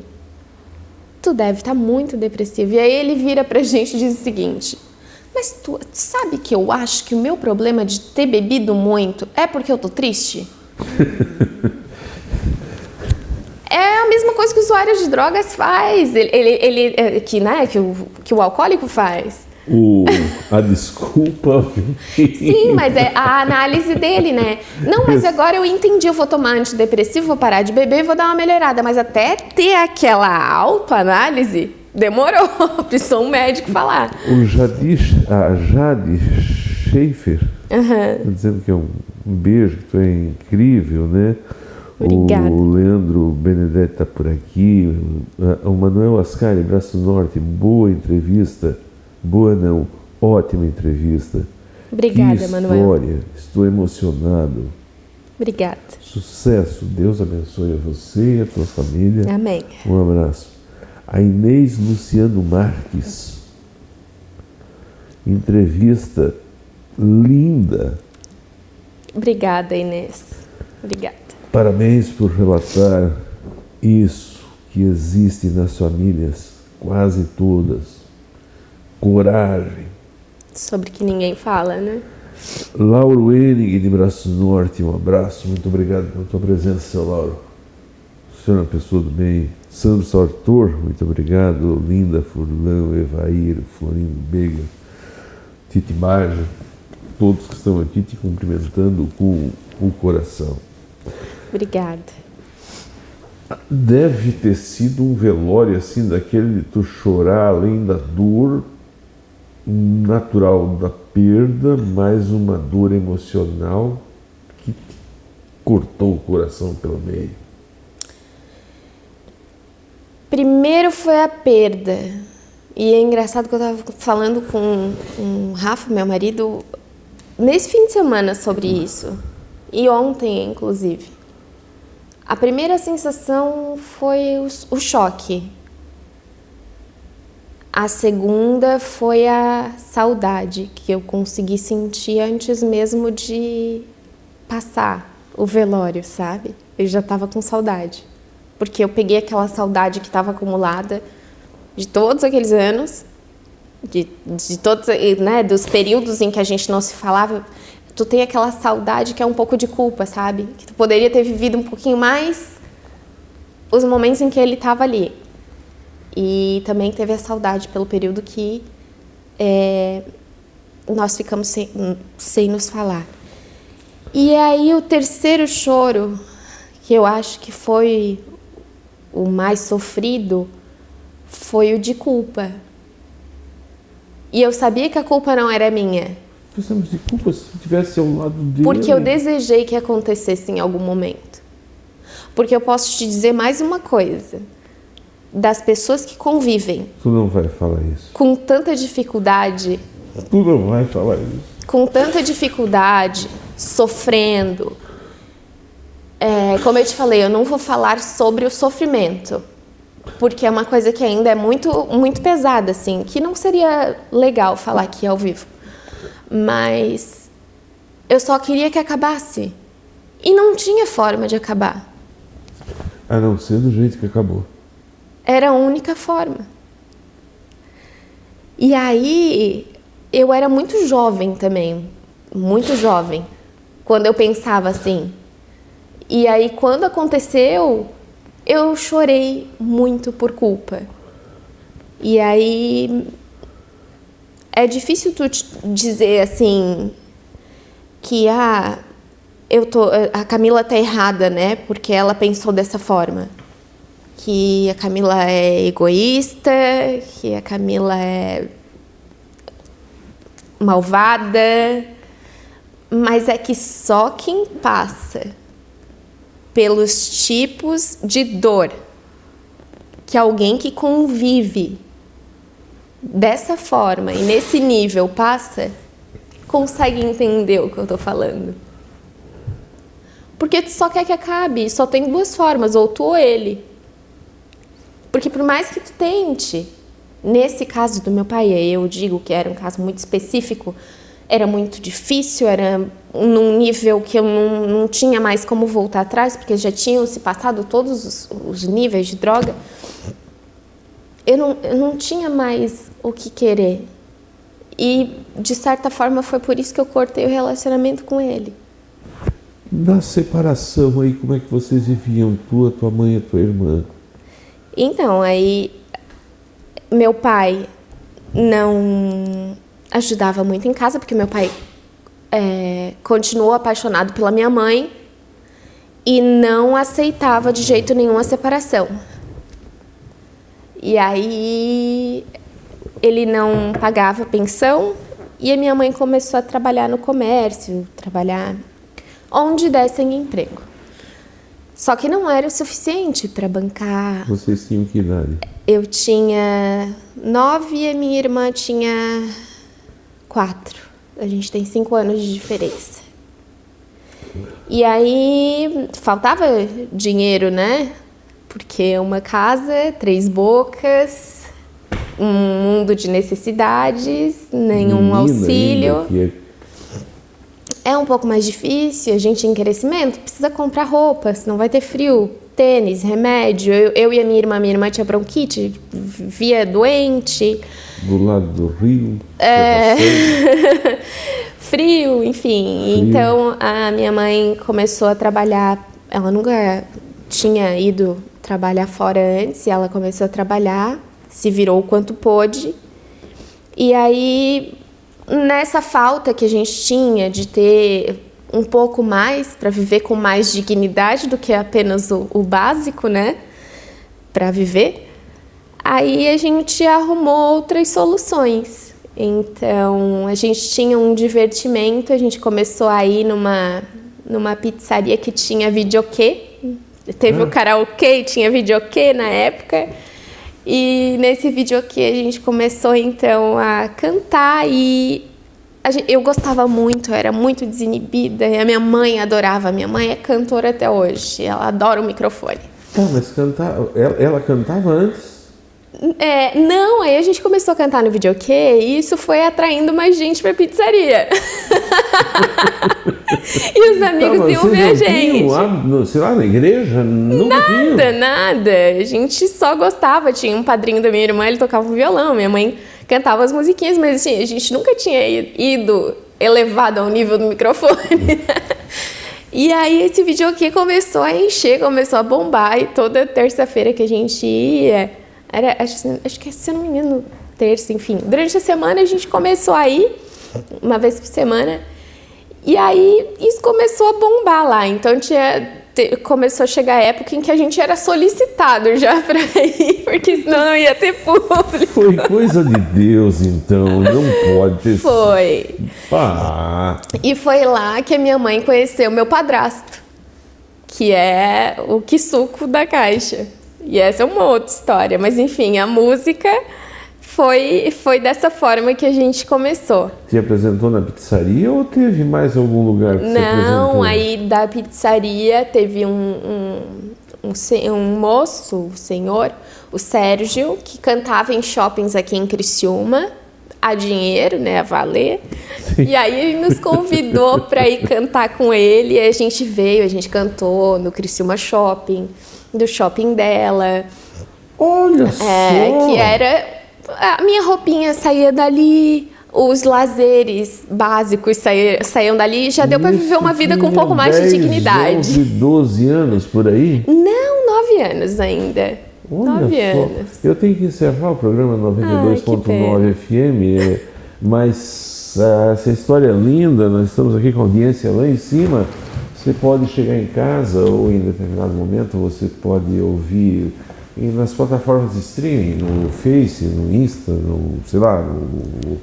Tu deve estar tá muito depressivo". E aí ele vira pra gente e diz o seguinte: mas tu sabe que eu acho que o meu problema de ter bebido muito é porque eu tô triste? é a mesma coisa que o usuário de drogas faz, ele, ele, ele é, que, né, que, o, que o alcoólico faz. O, a desculpa. Sim, mas é a análise dele, né? Não, mas agora eu entendi, eu vou tomar antidepressivo, vou parar de beber, vou dar uma melhorada. Mas até ter aquela autoanálise, demorou. Precisou um médico falar. O Jade, a Jade Schaefer, uhum. dizendo que é um beijo, que tu é incrível, né? Obrigada. O Leandro Benedetti está por aqui. O Manuel Ascari, Braço Norte, boa entrevista. Boa não, ótima entrevista. Obrigada, que Manuel. história, estou emocionado. Obrigada. Sucesso, Deus abençoe a você e a tua família. Amém. Um abraço. A Inês Luciano Marques. Entrevista linda. Obrigada, Inês. Obrigada. Parabéns por relatar isso que existe nas famílias, quase todas. Coragem. Sobre que ninguém fala, né? Lauro Enig, de Braço Norte, um abraço. Muito obrigado pela tua presença, seu Lauro. O senhor é uma pessoa do bem. Sandro Sartor, muito obrigado. Linda Furlão, Evair, Florindo Bega, Titi Marja, todos que estão aqui te cumprimentando com o coração. Obrigada. Deve ter sido um velório assim, daquele de tu chorar além da dor natural da perda, mais uma dor emocional que cortou o coração pelo meio. Primeiro foi a perda. E é engraçado que eu estava falando com o Rafa, meu marido, nesse fim de semana sobre isso. E ontem, inclusive. A primeira sensação foi o, choque. A segunda foi a saudade que eu consegui sentir antes mesmo de passar o velório, sabe? Eu já estava com saudade. Porque eu peguei aquela saudade que estava acumulada de todos aqueles anos, de, de todos, né, dos períodos em que a gente não se falava tu tem aquela saudade que é um pouco de culpa, sabe? Que tu poderia ter vivido um pouquinho mais os momentos em que ele estava ali. E também teve a saudade pelo período que é, nós ficamos sem, sem nos falar. E aí o terceiro choro, que eu acho que foi o mais sofrido, foi o de culpa. E eu sabia que a culpa não era minha Precisamos de culpa se estivesse ao lado dele. Porque eu desejei que acontecesse em algum momento. Porque eu posso te dizer mais uma coisa. Das pessoas que convivem. Tu não vai falar isso. Com tanta dificuldade. Tu não vai falar isso. Com tanta dificuldade, sofrendo. É, como eu te falei, eu não vou falar sobre o sofrimento. Porque é uma coisa que ainda é muito, muito pesada, assim. Que não seria legal falar aqui ao vivo mas eu só queria que acabasse. E não tinha forma de acabar. A não ser do jeito que acabou. Era a única forma. E aí, eu era muito jovem também, muito jovem, quando eu pensava assim. E aí, quando aconteceu, eu chorei muito por culpa. E aí, é difícil tu dizer assim que ah, eu tô, a Camila tá errada, né? Porque ela pensou dessa forma. Que a Camila é egoísta, que a Camila é malvada, mas é que só quem passa pelos tipos de dor que alguém que convive dessa forma e nesse nível passa, consegue entender o que eu estou falando. Porque tu só quer que acabe, só tem duas formas, ou tu ou ele. Porque por mais que tu tente, nesse caso do meu pai, eu digo que era um caso muito específico, era muito difícil, era num nível que eu não, não tinha mais como voltar atrás, porque já tinham se passado todos os, os níveis de droga eu não, eu não tinha mais o que querer. E, de certa forma, foi por isso que eu cortei o relacionamento com ele. Na separação aí, como é que vocês viviam? Tu, tua mãe e tua irmã? Então, aí meu pai não ajudava muito em casa, porque meu pai é, continuou apaixonado pela minha mãe e não aceitava de jeito nenhum a separação. E aí ele não pagava pensão e a minha mãe começou a trabalhar no comércio, trabalhar onde dessem emprego. Só que não era o suficiente para bancar. Vocês tinham que idade? Eu tinha nove e a minha irmã tinha quatro. A gente tem cinco anos de diferença. E aí faltava dinheiro, né? Porque uma casa, três bocas, um mundo de necessidades, nenhum Menina auxílio. Ainda, é um pouco mais difícil, a gente em crescimento precisa comprar roupa, senão vai ter frio, tênis, remédio. Eu, eu e a minha irmã, minha irmã tinha bronquite, via doente. Do lado do rio. É... frio, enfim. Frio. Então a minha mãe começou a trabalhar. Ela nunca tinha ido trabalhar fora antes, e ela começou a trabalhar, se virou o quanto pôde. E aí nessa falta que a gente tinha de ter um pouco mais para viver com mais dignidade do que apenas o, o básico, né? Para viver. Aí a gente arrumou outras soluções. Então a gente tinha um divertimento, a gente começou a ir numa, numa pizzaria que tinha videokê. Teve o karaokê, tinha videokê na época. E nesse vídeo aqui a gente começou então a cantar e gente, eu gostava muito, eu era muito desinibida e a minha mãe adorava. Minha mãe é cantora até hoje, ela adora o microfone. Tá, mas cantar, ela, ela cantava antes? É, não, aí a gente começou a cantar no videokê e isso foi atraindo mais gente pra pizzaria. e os amigos tá, iam ver a gente. No, sei lá, na igreja? Nada, tinham. nada. A gente só gostava. Tinha um padrinho da minha irmã, ele tocava violão. Minha mãe cantava as musiquinhas, mas assim, a gente nunca tinha ido elevado ao nível do microfone. e aí esse videokê começou a encher, começou a bombar e toda terça-feira que a gente ia era, acho, acho que, se não me engano, terça, enfim. Durante a semana a gente começou a ir, uma vez por semana. E aí isso começou a bombar lá. Então tinha começou a chegar a época em que a gente era solicitado já para ir, porque senão não ia ter público. Foi coisa de Deus, então, não pode Foi. Ah. E foi lá que a minha mãe conheceu meu padrasto, que é o quisuco da caixa. E essa é uma outra história, mas enfim, a música foi, foi dessa forma que a gente começou. Te apresentou na pizzaria ou teve mais algum lugar que Não, aí da pizzaria teve um, um, um, um moço, um senhor, o Sérgio, que cantava em shoppings aqui em Criciúma, a dinheiro, né, a valer. Sim. E aí ele nos convidou para ir cantar com ele, e a gente veio, a gente cantou no Criciúma Shopping do shopping dela. Olha é, só! Que era. A minha roupinha saía dali, os lazeres básicos saíam, saíam dali já deu para viver uma vida com um pouco mais de dignidade. 11, 12 anos por aí? Não, 9 anos ainda. Olha 9 só. anos. Eu tenho que encerrar o programa 92.9 FM, mas uh, essa história é linda, nós estamos aqui com audiência lá em cima. Você pode chegar em casa ou em determinado momento você pode ouvir nas plataformas de streaming, no Face, no Insta, no, sei lá, no,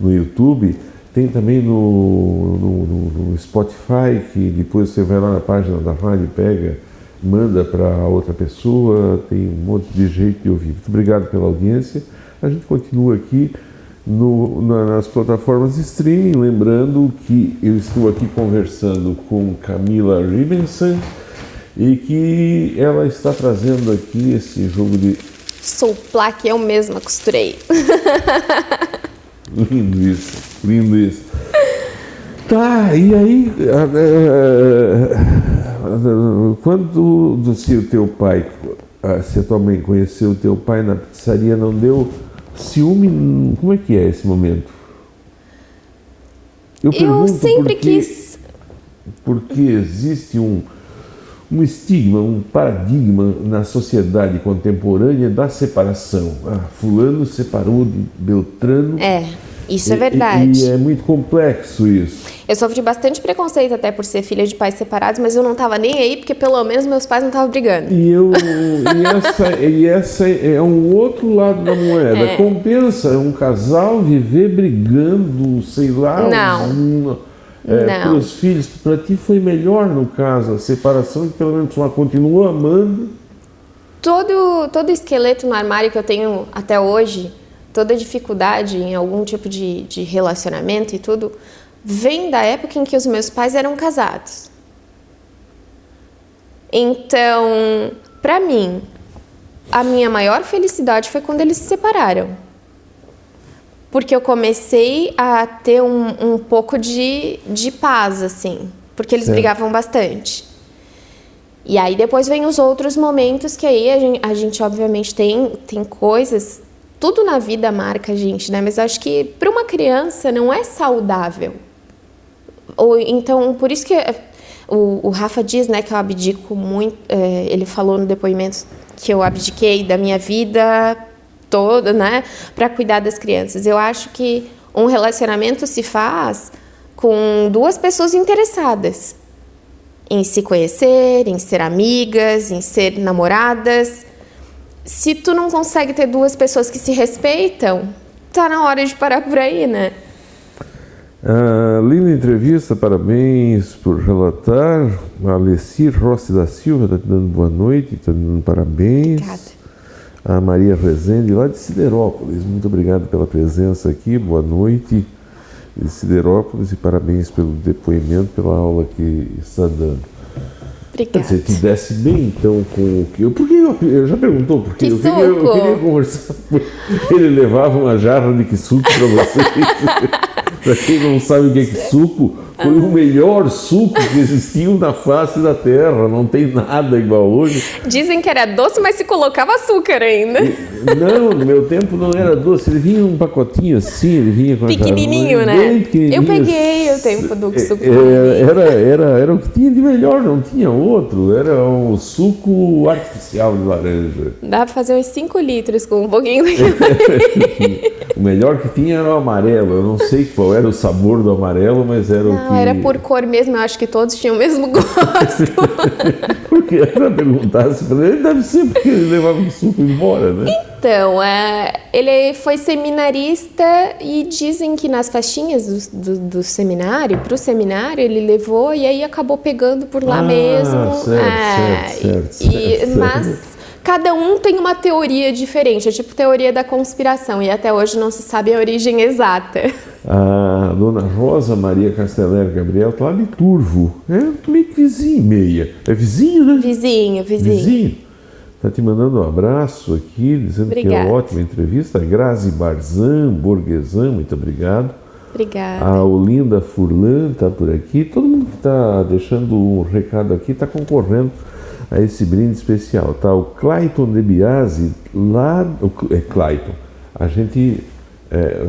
no YouTube. Tem também no, no, no, Spotify, que depois você vai lá na página da rádio, pega, manda para outra pessoa, tem um monte de jeito de ouvir. Muito obrigado pela audiência. A gente continua aqui no, nas plataformas de streaming. Lembrando que eu estou aqui conversando com Camila Ribenson e que ela está trazendo aqui esse jogo de. Souplar que eu mesma costurei. lindo isso, lindo isso. Tá, e aí, quando se o teu pai, se a tua mãe conheceu o teu pai na pizzaria, não deu Ciúme, como é que é esse momento? Eu, Eu sempre porque, quis. Porque existe um, um estigma, um paradigma na sociedade contemporânea da separação. Ah, fulano separou de Beltrano. É, isso é verdade. E, e é muito complexo isso. Eu sofri bastante preconceito até por ser filha de pais separados, mas eu não tava nem aí, porque pelo menos meus pais não estavam brigando. E, eu, e, essa, e essa é um outro lado da moeda. É. Compensa um casal viver brigando, sei lá, Não. um, é, Não. pelos filhos. Para ti foi melhor, no caso, a separação, que pelo menos uma continua amando. Todo, todo esqueleto no armário que eu tenho até hoje, toda dificuldade em algum tipo de, de relacionamento e tudo, vem da época em que os meus pais eram casados. Então, pra mim, a minha maior felicidade foi quando eles se separaram. Porque eu comecei a ter um, um pouco de, de paz, assim. Porque eles Certo. brigavam bastante. E aí depois vem os outros momentos que aí a gente, a gente, obviamente tem, tem coisas, tudo na vida marca a gente, né? Mas acho que para uma criança não é saudável. Ou então, por isso que eh, o, o Rafa diz, né, que eu abdico muito, eh, ele falou no depoimento que eu abdiquei da minha vida toda, né, para cuidar das crianças. Eu acho que um relacionamento se faz com duas pessoas interessadas em se conhecer, em ser amigas, em ser namoradas. Se tu não consegue ter duas pessoas que se respeitam, tá na hora de parar por aí, né? Ah, linda entrevista, parabéns por relatar. A Alessir Rossi da Silva está te dando boa noite, está dando parabéns. Obrigada. A Maria Rezende, lá de Siderópolis, muito obrigado pela presença aqui, boa noite de Siderópolis e parabéns pelo depoimento, pela aula que está dando. Quer Obrigada. dizer, te desse bem então com o que eu. Porque eu, eu já perguntou, porque Que eu, queria, eu queria conversar. Ele levava uma jarra de que suco para vocês. para quem não sabe o que é que suco, foi o melhor suco que existiu na face da terra. Não tem nada igual hoje. Dizem que era doce, mas se colocava açúcar ainda. Não, no meu tempo não era doce. Ele vinha um pacotinho assim, ele vinha com Pequenininho, né? pequenininho. Eu peguei o tempo do suco. É, era, era, era o que tinha de melhor, não tinha outro. Era um suco artificial de laranja. Dá pra fazer uns 5 litros com um pouquinho daquilo. o melhor que tinha era o amarelo. Eu não sei qual era o sabor do amarelo, mas era o que. Não, era por cor mesmo. Eu acho que todos tinham o mesmo gosto. Porque era perguntasse para ele, deve ser porque ele levava o suco embora, né? Então, é, ele foi seminarista e dizem que nas festinhas do, do, do seminário, para o seminário, ele levou e aí acabou pegando por lá Ah, mesmo. certo, É, certo, certo, e- certo. Mas cada um tem uma teoria diferente, é tipo teoria da conspiração, e até hoje não se sabe a origem exata. A dona Rosa Maria Casteller Gabriel está lá de Turvo. É meio que vizinho, meia. É vizinho, né? Vizinho, vizinho. Vizinho. Está te mandando um abraço aqui, dizendo que Obrigada. é ótima entrevista. Grazi Barzan, Borguesan, muito obrigado. Obrigada. A Olinda Furlan está por aqui. Todo mundo que está deixando um recado aqui está concorrendo a esse brinde especial. Tá? O Clayton De Biasi, lá. É Clayton. A gente é,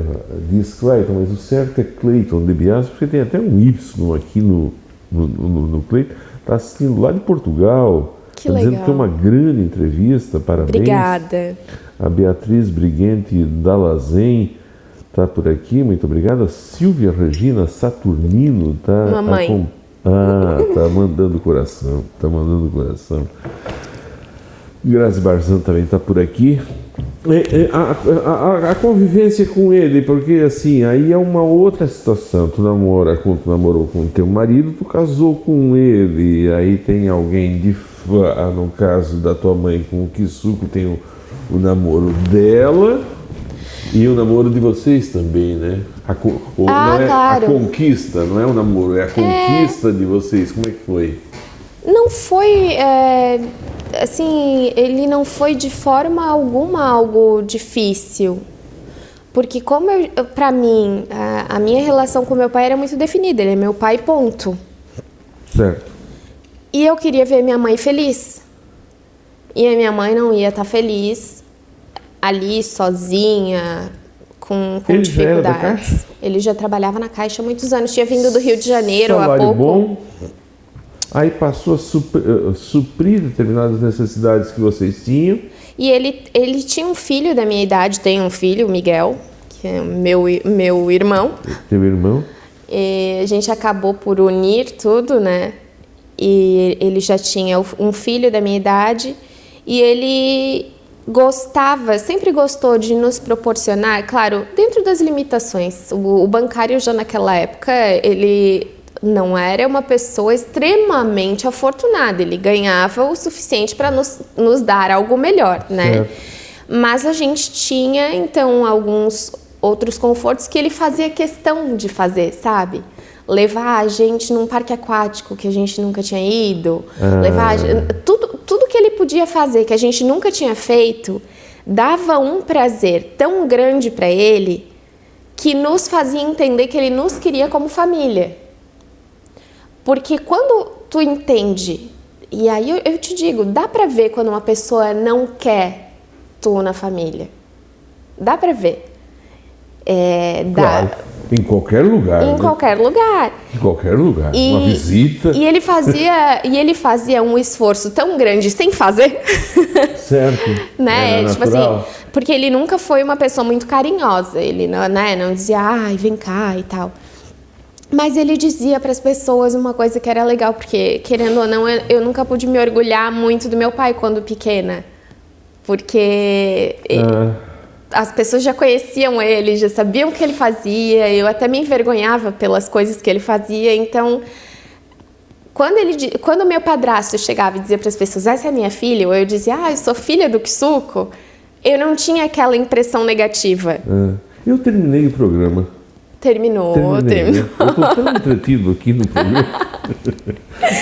diz Clayton, mas o certo é Clayton De Biasi, porque tem até um Y aqui no, no, no, no Clayton. Está assistindo lá de Portugal. Que Tá dizendo legal. que é uma grande entrevista. Parabéns. Obrigada. A Beatriz Briguente Dalazen está por aqui, muito obrigada. Silvia Regina Saturnino está. Mamãe. Ah, tá mandando coração, tá mandando coração. Grazi Barzan também está por aqui. É, é, a, a- a- convivência com ele, porque assim, aí é uma outra situação. Tu namora com, tu namorou com teu marido, tu casou com ele, aí tem alguém de fã, no caso da tua mãe com o Kisuko, tem o, o namoro dela e o namoro de vocês também, né? A, co- o- Ah, é claro. a conquista, não é o namoro, é a conquista de vocês. Como é que foi? Não foi, é, assim, ele não foi de forma alguma algo difícil. Porque como eu, pra mim, a, a minha relação com meu pai era muito definida, ele é meu pai, ponto. Certo. E eu queria ver minha mãe feliz. E a minha mãe não ia estar feliz ali sozinha, com, com Ele dificuldades. Ele já trabalhava na Caixa há muitos anos, tinha vindo do Rio de Janeiro há Salário pouco. bom. Aí passou a supr- eh, suprir determinadas necessidades que vocês tinham. E ele, ele tinha um filho da minha idade, tem um filho, o Miguel, que é meu, meu irmão. Teu irmão. E a gente acabou por unir tudo, né? E ele já tinha um filho da minha idade e ele gostava, sempre gostou de nos proporcionar, claro, dentro das limitações. O, o bancário já naquela época, ele não era uma pessoa extremamente afortunada, ele ganhava o suficiente para nos, nos dar algo melhor, né? Certo. Mas a gente tinha então alguns outros confortos que ele fazia questão de fazer, sabe? Levar a gente num parque aquático que a gente nunca tinha ido, Ah. levar a gen- tudo, tudo que ele podia fazer que a gente nunca tinha feito, dava um prazer tão grande para ele que nos fazia entender que ele nos queria como família. Porque quando tu entende, e aí eu, eu te digo, dá pra ver quando uma pessoa não quer tu na família. Dá pra ver. É, dá, Claro. Em qualquer lugar. em né? qualquer lugar. Em qualquer lugar. E, Uma visita. E ele fazia, e ele fazia um esforço tão grande sem fazer, Certo. né? Era tipo natural. assim, porque ele nunca foi uma pessoa muito carinhosa. Ele não, né, não dizia, ai, vem cá e tal. Mas ele dizia para as pessoas uma coisa que era legal, porque, querendo ou não, eu, eu nunca pude me orgulhar muito do meu pai quando pequena. Porque Ah, as pessoas já conheciam ele, já sabiam o que ele fazia, eu até me envergonhava pelas coisas que ele fazia, então. Quando, ele, quando meu padrasto chegava e dizia para as pessoas, essa é minha filha, ou eu dizia, ah, eu sou filha do Kisuko, eu não tinha aquela impressão negativa. ah. Eu terminei o programa. Terminou, Terminei, terminou. né? Eu estou tão entretido aqui no programa.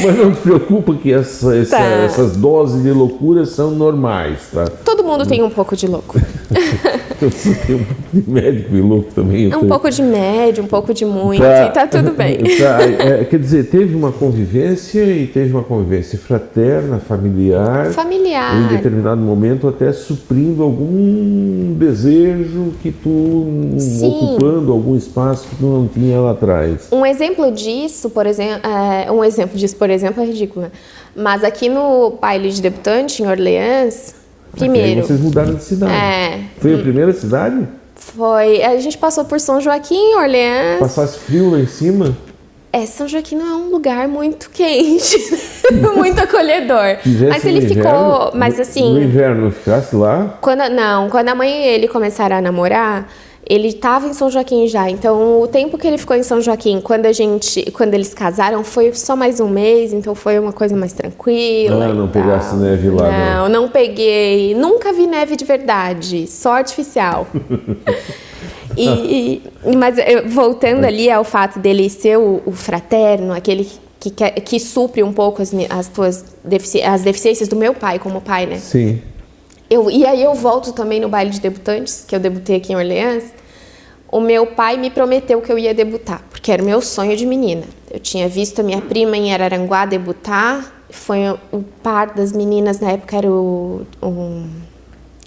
Mas não te preocupa que essa- essa- Tá. essas doses de loucura são normais, tá? Todo mundo tem um pouco de louco. Eu tenho um pouco de médico e louco também. eu Um tenho. pouco de médio, um pouco de muito, e tá tudo bem. Tá, é, quer dizer, teve uma convivência e teve uma convivência fraterna, familiar. Familiar. Em determinado momento, até suprindo algum desejo que tu Sim. ocupando algum espaço que tu não tinha lá atrás. Um exemplo disso, por exemplo, é, um exemplo disso, por exemplo, é ridículo. né? Mas aqui no baile de debutante em Orleans, primeiro, vocês mudaram de cidade. É. Foi a primeira cidade? foi a gente passou por São Joaquim, Orleans. Passasse frio lá em cima? É, São Joaquim não é um lugar muito quente, muito acolhedor. Mas ele ficou, inverno? mas assim, No inverno ficasse lá? Quando, não, quando a mãe e ele começaram a namorar, ele estava em São Joaquim já. Então, o tempo que ele ficou em São Joaquim, quando a gente, quando eles casaram, foi só mais um mês. Então, foi uma coisa mais tranquila. Ah, não pegasse neve lá, Não, não peguei. Nunca vi neve de verdade, só artificial. E, e- mas voltando ali ao fato dele ser o, o fraterno, aquele que, quer- que supre um pouco as, as tuas defici as deficiências do meu pai como pai, né? Sim. Eu, e aí eu volto também no baile de debutantes, que eu debutei aqui em Orleans. O meu pai me prometeu que eu ia debutar, porque era o meu sonho de menina. Eu tinha visto a minha prima em Araranguá debutar. Foi o par das meninas na época era o. o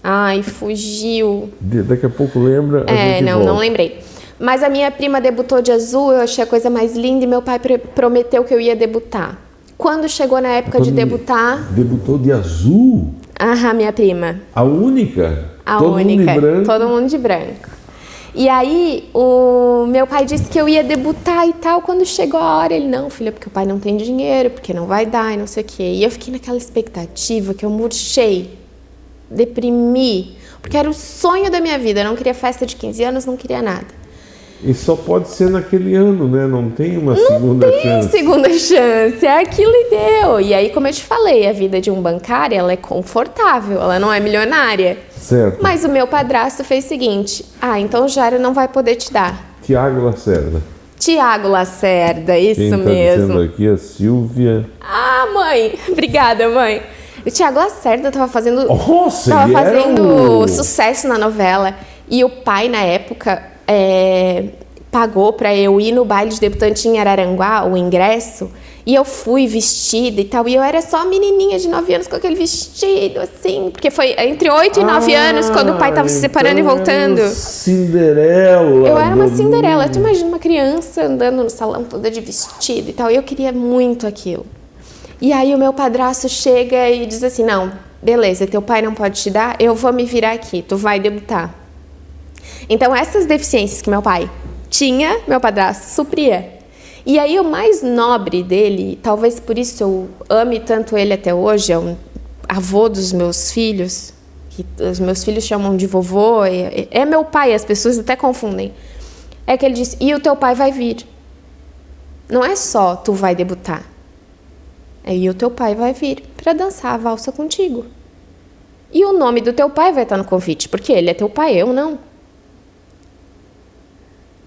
ai, fugiu. Daqui a pouco lembra. a É, não, volta. não lembrei. Mas a minha prima debutou de azul, eu achei a coisa mais linda e meu pai prometeu que eu ia debutar. Quando chegou na época de Quando debutar, Debutou de azul? ah, minha prima, A única? A Todo única. mundo em branco? Todo mundo de branco. E aí, o meu pai disse que eu ia debutar e tal. Quando chegou a hora, ele, não, filha, porque o pai não tem dinheiro, porque não vai dar e não sei o quê. E eu fiquei naquela expectativa que eu murchei, deprimi, porque era o sonho da minha vida. Eu não queria festa de 15 anos, não queria nada. E só pode ser naquele ano, né? Não tem uma segunda Tem chance. segunda chance, é aquilo e deu. E aí, como eu te falei, a vida de um bancário, ela é confortável, ela não é milionária. Certo. Mas o meu padrasto fez o seguinte: ah, então o Jário não vai poder te dar. Tiago Lacerda. Tiago Lacerda, isso Quem tá mesmo. dizendo aqui é a Silvia. Ah, mãe! Obrigada, mãe. O Tiago Lacerda tava fazendo. Nossa, tava fazendo o- sucesso na novela. E o pai, na época, é, pagou pra eu ir no baile de debutante em Araranguá, o ingresso. E eu fui vestida e tal. E eu era só menininha de 9 anos com aquele vestido, assim. Porque foi entre 8 e 9 ah, anos, quando o pai tava se separando então e voltando. Cinderela. Eu era uma Cinderela. Tu imagina uma criança andando no salão toda de vestido e tal. E eu queria muito aquilo. E aí o meu padrasto chega e diz assim: Não, beleza, teu pai não pode te dar, eu vou me virar aqui, tu vai debutar. Então, essas deficiências que meu pai tinha, meu padrasto supria. E aí o mais nobre dele, talvez por isso eu ame tanto ele até hoje, é um avô dos meus filhos, que os meus filhos chamam de vovô, é, é meu pai, as pessoas até confundem. É que ele disse: "E o teu pai vai vir". Não é só tu vai debutar. Aí o teu pai vai vir para dançar a valsa contigo. E o nome do teu pai vai estar no convite, porque ele é teu pai, eu não.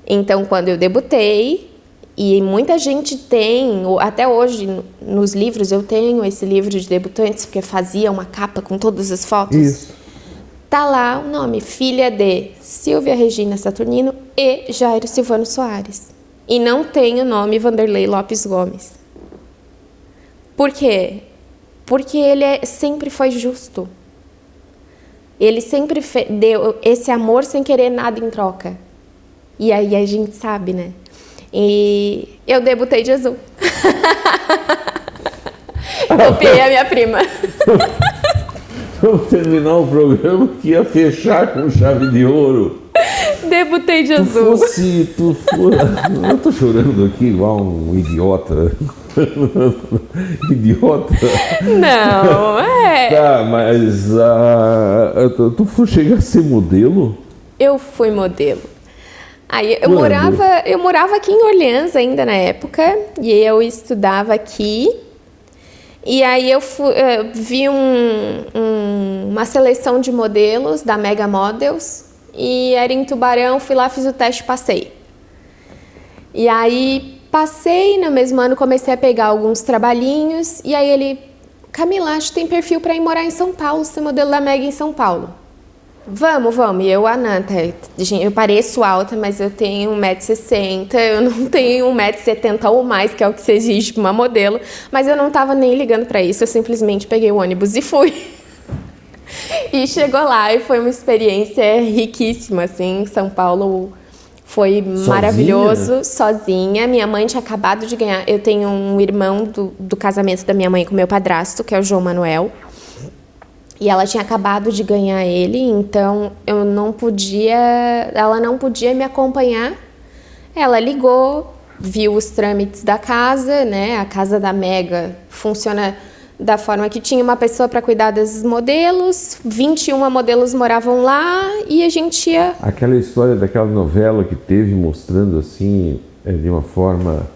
Então, quando eu debutei, e muita gente tem, até hoje nos livros eu tenho esse livro de debutantes, porque fazia uma capa com todas as fotos. Isso. Tá lá o nome, filha de Silvia Regina Saturnino e Jairo Silvano Soares. E não tem o nome Vanderlei Lopes Gomes. Por quê? Porque ele é, sempre foi justo. Ele sempre deu esse amor sem querer nada em troca. E aí a gente sabe, né? E eu debutei de azul. Copiei a minha prima. Vamos terminar o programa que ia fechar com chave de ouro. Debutei de tu azul. Fosse, tu for... Eu tô chorando aqui igual um idiota. idiota. Não, é. Tá, mas uh, tu, tu chegar a ser modelo? Eu fui modelo. Aí eu morava, eu morava aqui em Orleans ainda na época, e eu estudava aqui. E aí eu, fui, eu vi um, um, uma seleção de modelos da Mega Models e era em Tubarão, fui lá, fiz o teste, passei. E aí passei, no mesmo ano comecei a pegar alguns trabalhinhos e aí ele, Camila, acho que tem perfil para ir morar em São Paulo, ser modelo da Mega em São Paulo. Vamos, vamos. E eu, Ananta, eu pareço alta, mas eu tenho 1,60m, eu não tenho 1,70m ou mais, que é o que se exige para uma modelo. Mas eu não estava nem ligando para isso, eu simplesmente peguei o ônibus e fui. e chegou lá e foi uma experiência riquíssima, assim. São Paulo foi sozinha? maravilhoso, sozinha. Minha mãe tinha acabado de ganhar. Eu tenho um irmão do, do casamento da minha mãe com meu padrasto, que é o João Manuel. E ela tinha acabado de ganhar ele, então eu não podia, ela não podia me acompanhar. Ela ligou, viu os trâmites da casa, né? A casa da Mega funciona da forma que tinha uma pessoa para cuidar desses modelos, 21 modelos moravam lá e a gente ia. Aquela história daquela novela que teve mostrando assim, é, de uma forma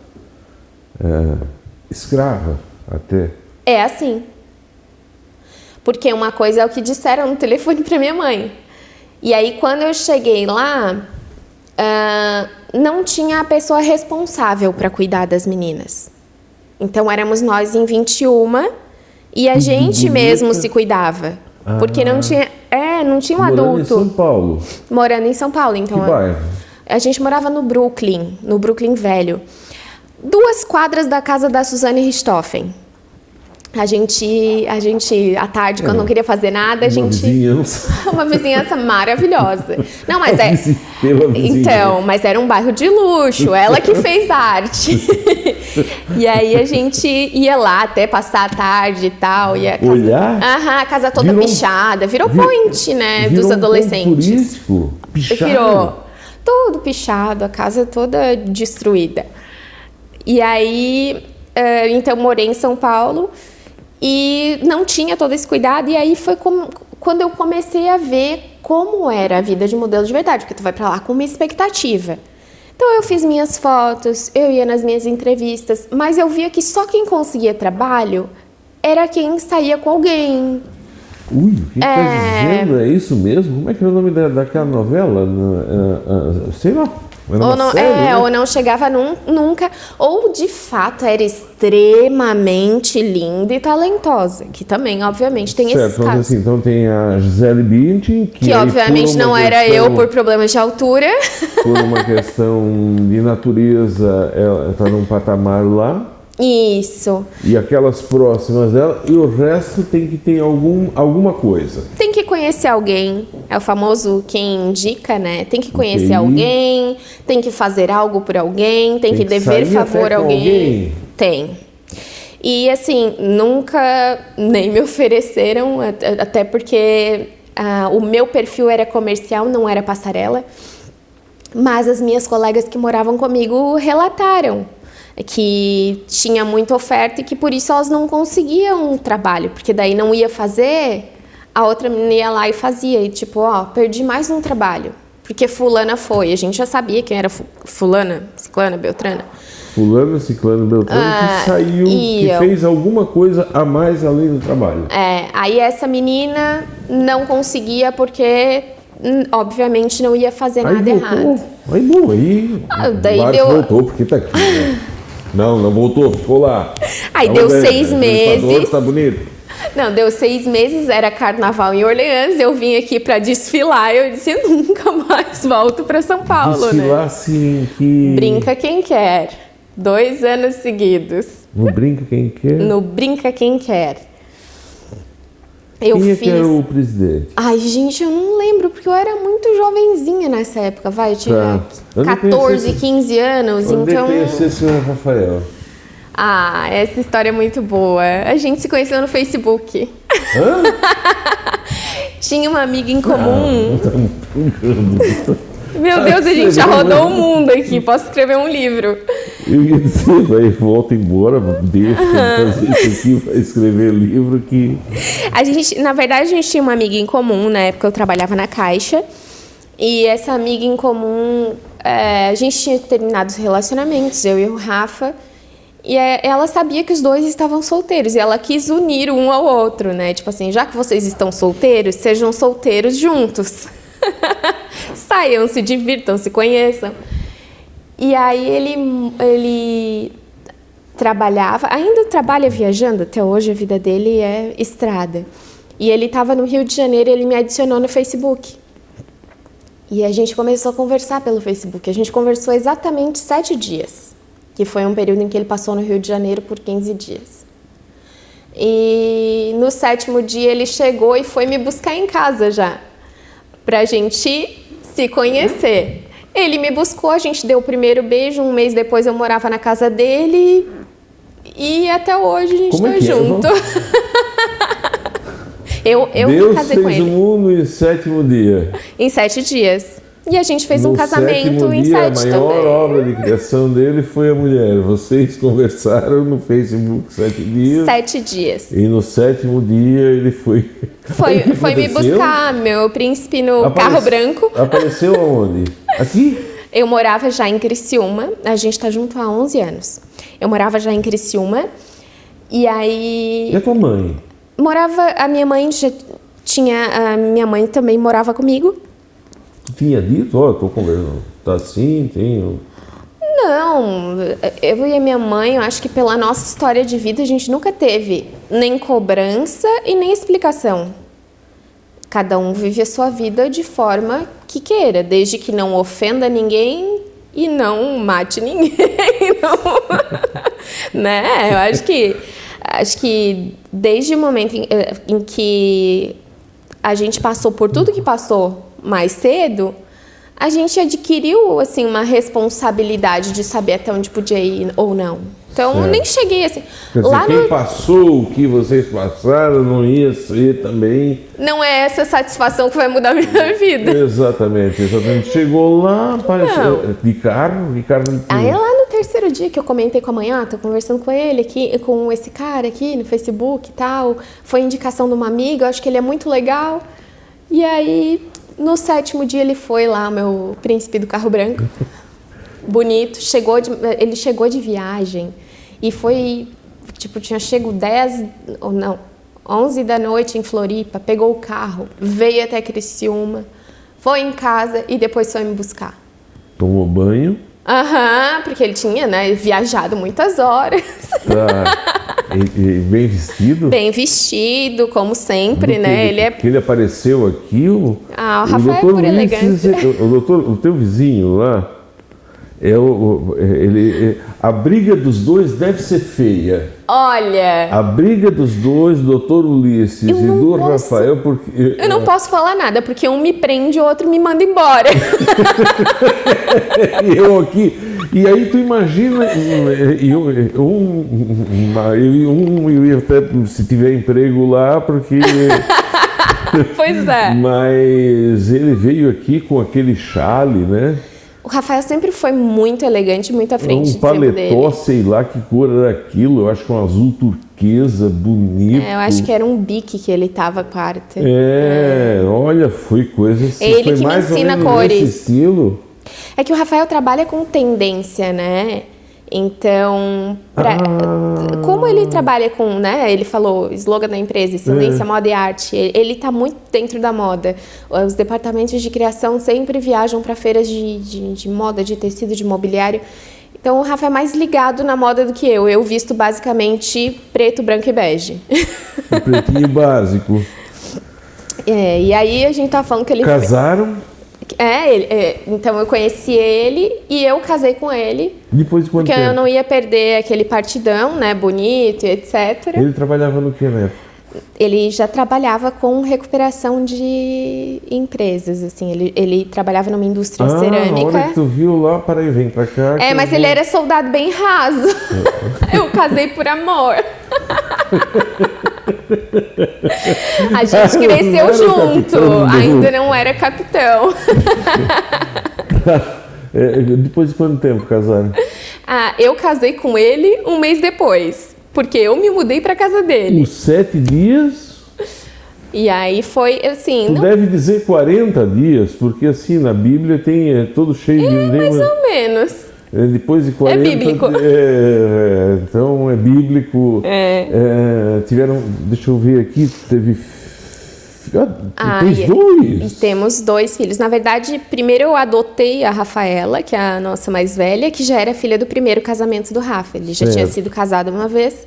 é, escrava até. É assim. Porque uma coisa é o que disseram no telefone para minha mãe. E aí, quando eu cheguei lá, uh, não tinha a pessoa responsável para cuidar das meninas. Então, éramos nós em 21 e a gente mesmo se cuidava. Ah. Porque não tinha, é, não tinha um Morando adulto. Morando em São Paulo. Morando em São Paulo, então. Que bairro? A gente morava no Brooklyn, no Brooklyn Velho. Duas quadras da casa da Suzane Richthofen. A gente, a gente, à tarde, quando é, não queria fazer nada, a uma gente. Vizinhança. uma vizinhança maravilhosa. Não, mas é. Então, mas era um bairro de luxo, ela que fez arte. e aí a gente ia lá até passar a tarde e tal. E a casa... Olhar? Aham, a casa toda virou, pichada. Virou vir, point, né? Virou dos adolescentes. Um turístico, pichado. Virou. Tudo pichado, a casa toda destruída. E aí, eh, então, morei em São Paulo e não tinha todo esse cuidado e aí foi como, quando eu comecei a ver como era a vida de modelo de verdade, porque tu vai para lá com uma expectativa. Então eu fiz minhas fotos, eu ia nas minhas entrevistas, mas eu via que só quem conseguia trabalho era quem saía com alguém. Ui, o que tá é... tá dizendo? É isso mesmo? Como é que é o nome da, daquela novela? Uh, uh, sei lá ou não, série, é, né? ou não chegava num, nunca, ou de fato era extremamente linda e talentosa, que também, obviamente, tem certo, esses casos. Assim, então tem a Gisele Bündchen, que, que obviamente não era questão, eu por problemas de altura. Por uma questão de natureza, ela está num patamar lá. Isso. E aquelas próximas dela, e o resto tem que ter algum, alguma coisa. Tem que conhecer alguém. É o famoso quem indica, né? Tem que conhecer alguém, tem que fazer algo por alguém, tem, Tem que que dever favor a alguém. alguém? Tem. E assim, nunca nem me ofereceram, at- até porque ah, o meu perfil era comercial, não era passarela. Mas as minhas colegas que moravam comigo relataram que tinha muita oferta e que por isso elas não conseguiam trabalho, porque daí não ia fazer, a outra menina ia lá e fazia. E tipo, ó, perdi mais um trabalho. Porque fulana foi. A gente já sabia quem era fu- fulana, ciclana, beltrana. Fulano, ciclano, beltrano, Ah, que saiu, e que eu? fez alguma coisa a mais além do trabalho. É, aí essa menina não conseguia porque, hum, obviamente, não ia fazer Aí nada voltou. errado. Aí bom, aí. Ah, daí deu- voltou, porque tá aqui. né? Não, não voltou, ficou lá. Aí Tá deu bem, seis né? O meses. Tá bonito. Não, deu seis meses, era carnaval em Orleans, eu vim aqui pra desfilar, eu disse, nunca mais volto pra São Paulo, né? Desfilar assim que. Brinca quem quer. Dois anos seguidos. Não brinca quem quer. No Brinca Quem Quer. Eu quem é fiz. que era o presidente? Ai, gente, eu não lembro, porque eu era muito jovenzinha nessa época, vai, eu tinha Tá. Eu não 14, conhecia esse- 15 anos, Onde então. conhecer o senhor Rafael? Ah, essa história é muito boa. A gente se conheceu no Facebook. Hã? Tinha uma amiga em comum. Tá brincando. Meu Deus, a gente já rodou o mundo aqui. Posso escrever um livro. Dizer, vai, volta embora, deixa de fazer isso aqui, vai escrever livro que. A gente, na verdade, a gente tinha uma amiga em comum. Na época eu trabalhava na Caixa. E essa amiga em comum, é, a gente tinha terminado os relacionamentos, eu e o Rafa. E é, ela sabia que os dois estavam solteiros. E ela quis unir um ao outro, né? Tipo assim, já que vocês estão solteiros, sejam solteiros juntos. Saiam, se divirtam, se conheçam. E aí ele, ele trabalhava, ainda trabalha viajando, até hoje a vida dele é estrada. E ele estava no Rio de Janeiro e ele me adicionou no Facebook. E a gente começou a conversar pelo Facebook. A gente conversou exatamente sete dias, que foi um período em que ele passou no Rio de Janeiro por 15 dias. E no sétimo dia ele chegou e foi me buscar em casa já, pra gente se conhecer. Ele me buscou, a gente deu o primeiro beijo, um mês depois eu morava na casa dele e até hoje a gente Como é tá é? junto. eu eu me Deus casei fez com o ele mundo em sétimo dia. em sete dias. E a gente fez um no casamento sétimo em dia, sete a maior também. obra de criação dele foi a mulher. Vocês conversaram no Facebook sete dias. Sete dias. E no sétimo dia ele foi. Foi, foi me buscar, meu príncipe, no Aparece- carro branco. Apareceu aonde? Aqui? Eu morava já em Criciúma, a gente tá junto há 11 anos. Eu morava já em Criciúma, e aí E a tua mãe? morava, a minha mãe já tinha, a minha mãe também morava comigo. Tinha dito, ó, eu tô conversando. Tá assim, tenho. Não, eu e a minha mãe, eu acho que pela nossa história de vida, a gente nunca teve nem cobrança e nem explicação. Cada um vive a sua vida de forma que queira, desde que não ofenda ninguém e não mate ninguém. Não, né? Eu acho que acho que desde o momento em, eh, em que a gente passou por tudo que passou mais cedo, a gente adquiriu assim uma responsabilidade de saber até onde podia ir ou não. Então eu Certo. nem cheguei assim. Dizer, Lá quem no, passou o que vocês passaram não ia ser também. não é essa satisfação que vai mudar a minha vida. Exatamente, exatamente. Chegou lá, apareceu. De carro, de carro de quê? Aí lá no terceiro dia que eu comentei com a mãe, ah, tô conversando com ele aqui, com esse cara aqui no Facebook e tal, foi indicação de uma amiga, eu acho que ele é muito legal. E aí, no sétimo dia ele foi lá, meu príncipe do carro branco, bonito, chegou de, ele chegou de viagem e foi, tipo, tinha chego 10, ou não, 11 da noite em Floripa, pegou o carro, veio até Criciúma, foi em casa e depois foi me buscar. Tomou banho. Aham, porque ele tinha, né, viajado muitas horas. Tá. e, e bem vestido. Bem vestido, como sempre, né? Ele é. ele apareceu aqui, o, Ah, o Rafael é doutor por Luiz elegância. Cize- o, doutor, o teu vizinho lá, É o, ele, a briga dos dois deve ser feia. Olha. A briga dos dois, doutor Ulisses e do posso, Rafael, porque. Eu não posso falar nada, porque um me prende e o outro me manda embora. eu aqui. E aí tu imagina, eu, um, um, eu ia até se tiver emprego lá, porque. pois é. Mas ele veio aqui com aquele chale, né? O Rafael sempre foi muito elegante, muito à frente. Um paletó, sei lá que cor era aquilo, eu acho que um azul turquesa, bonito. É, eu acho que era um bique que ele tava quarta. É, é. olha, foi coisa assim. Ele foi que mais me ensina cores. Estilo. É que o Rafael trabalha com tendência, né? Então, pra, ah. como ele trabalha com, né? Ele falou, slogan da empresa, excelência, é. moda e arte. Ele está muito dentro da moda. Os departamentos de criação sempre viajam para feiras de, de, de, moda, de tecido, de mobiliário. Então, o Rafa é mais ligado na moda do que eu. Eu visto basicamente preto, branco e bege. O pretinho básico. É, e aí a gente tá falando que ele... Casaram? É, ele, é, então eu conheci ele e eu casei com ele. Depois de quanto Porque tempo? eu não ia perder aquele partidão, né, bonito e etc. Ele trabalhava no que, né? Ele já trabalhava com recuperação de empresas, assim. Ele, ele trabalhava numa indústria ah, cerâmica. Olha que tu viu lá, para aí, vem pra cá. É, mas ele era soldado bem raso. eu casei por amor. A gente cresceu junto, ainda não era capitão. é, depois de quanto tempo casaram? Ah, eu casei com ele um mês depois, porque eu me mudei para casa dele. Os sete dias? E aí foi assim. Tu não... deve dizer 40 dias, porque assim na Bíblia tem é, todo cheio é, de. Mais ou menos. É, depois de 40. É bíblico. É, então é bíblico. É. É, tiveram. Deixa eu ver aqui, teve. Ah, e, dois? Temos dois filhos. Na verdade, primeiro eu adotei a Rafaela, que é a nossa mais velha, que já era filha do primeiro casamento do Rafa. Ele já Certo. tinha sido casado uma vez.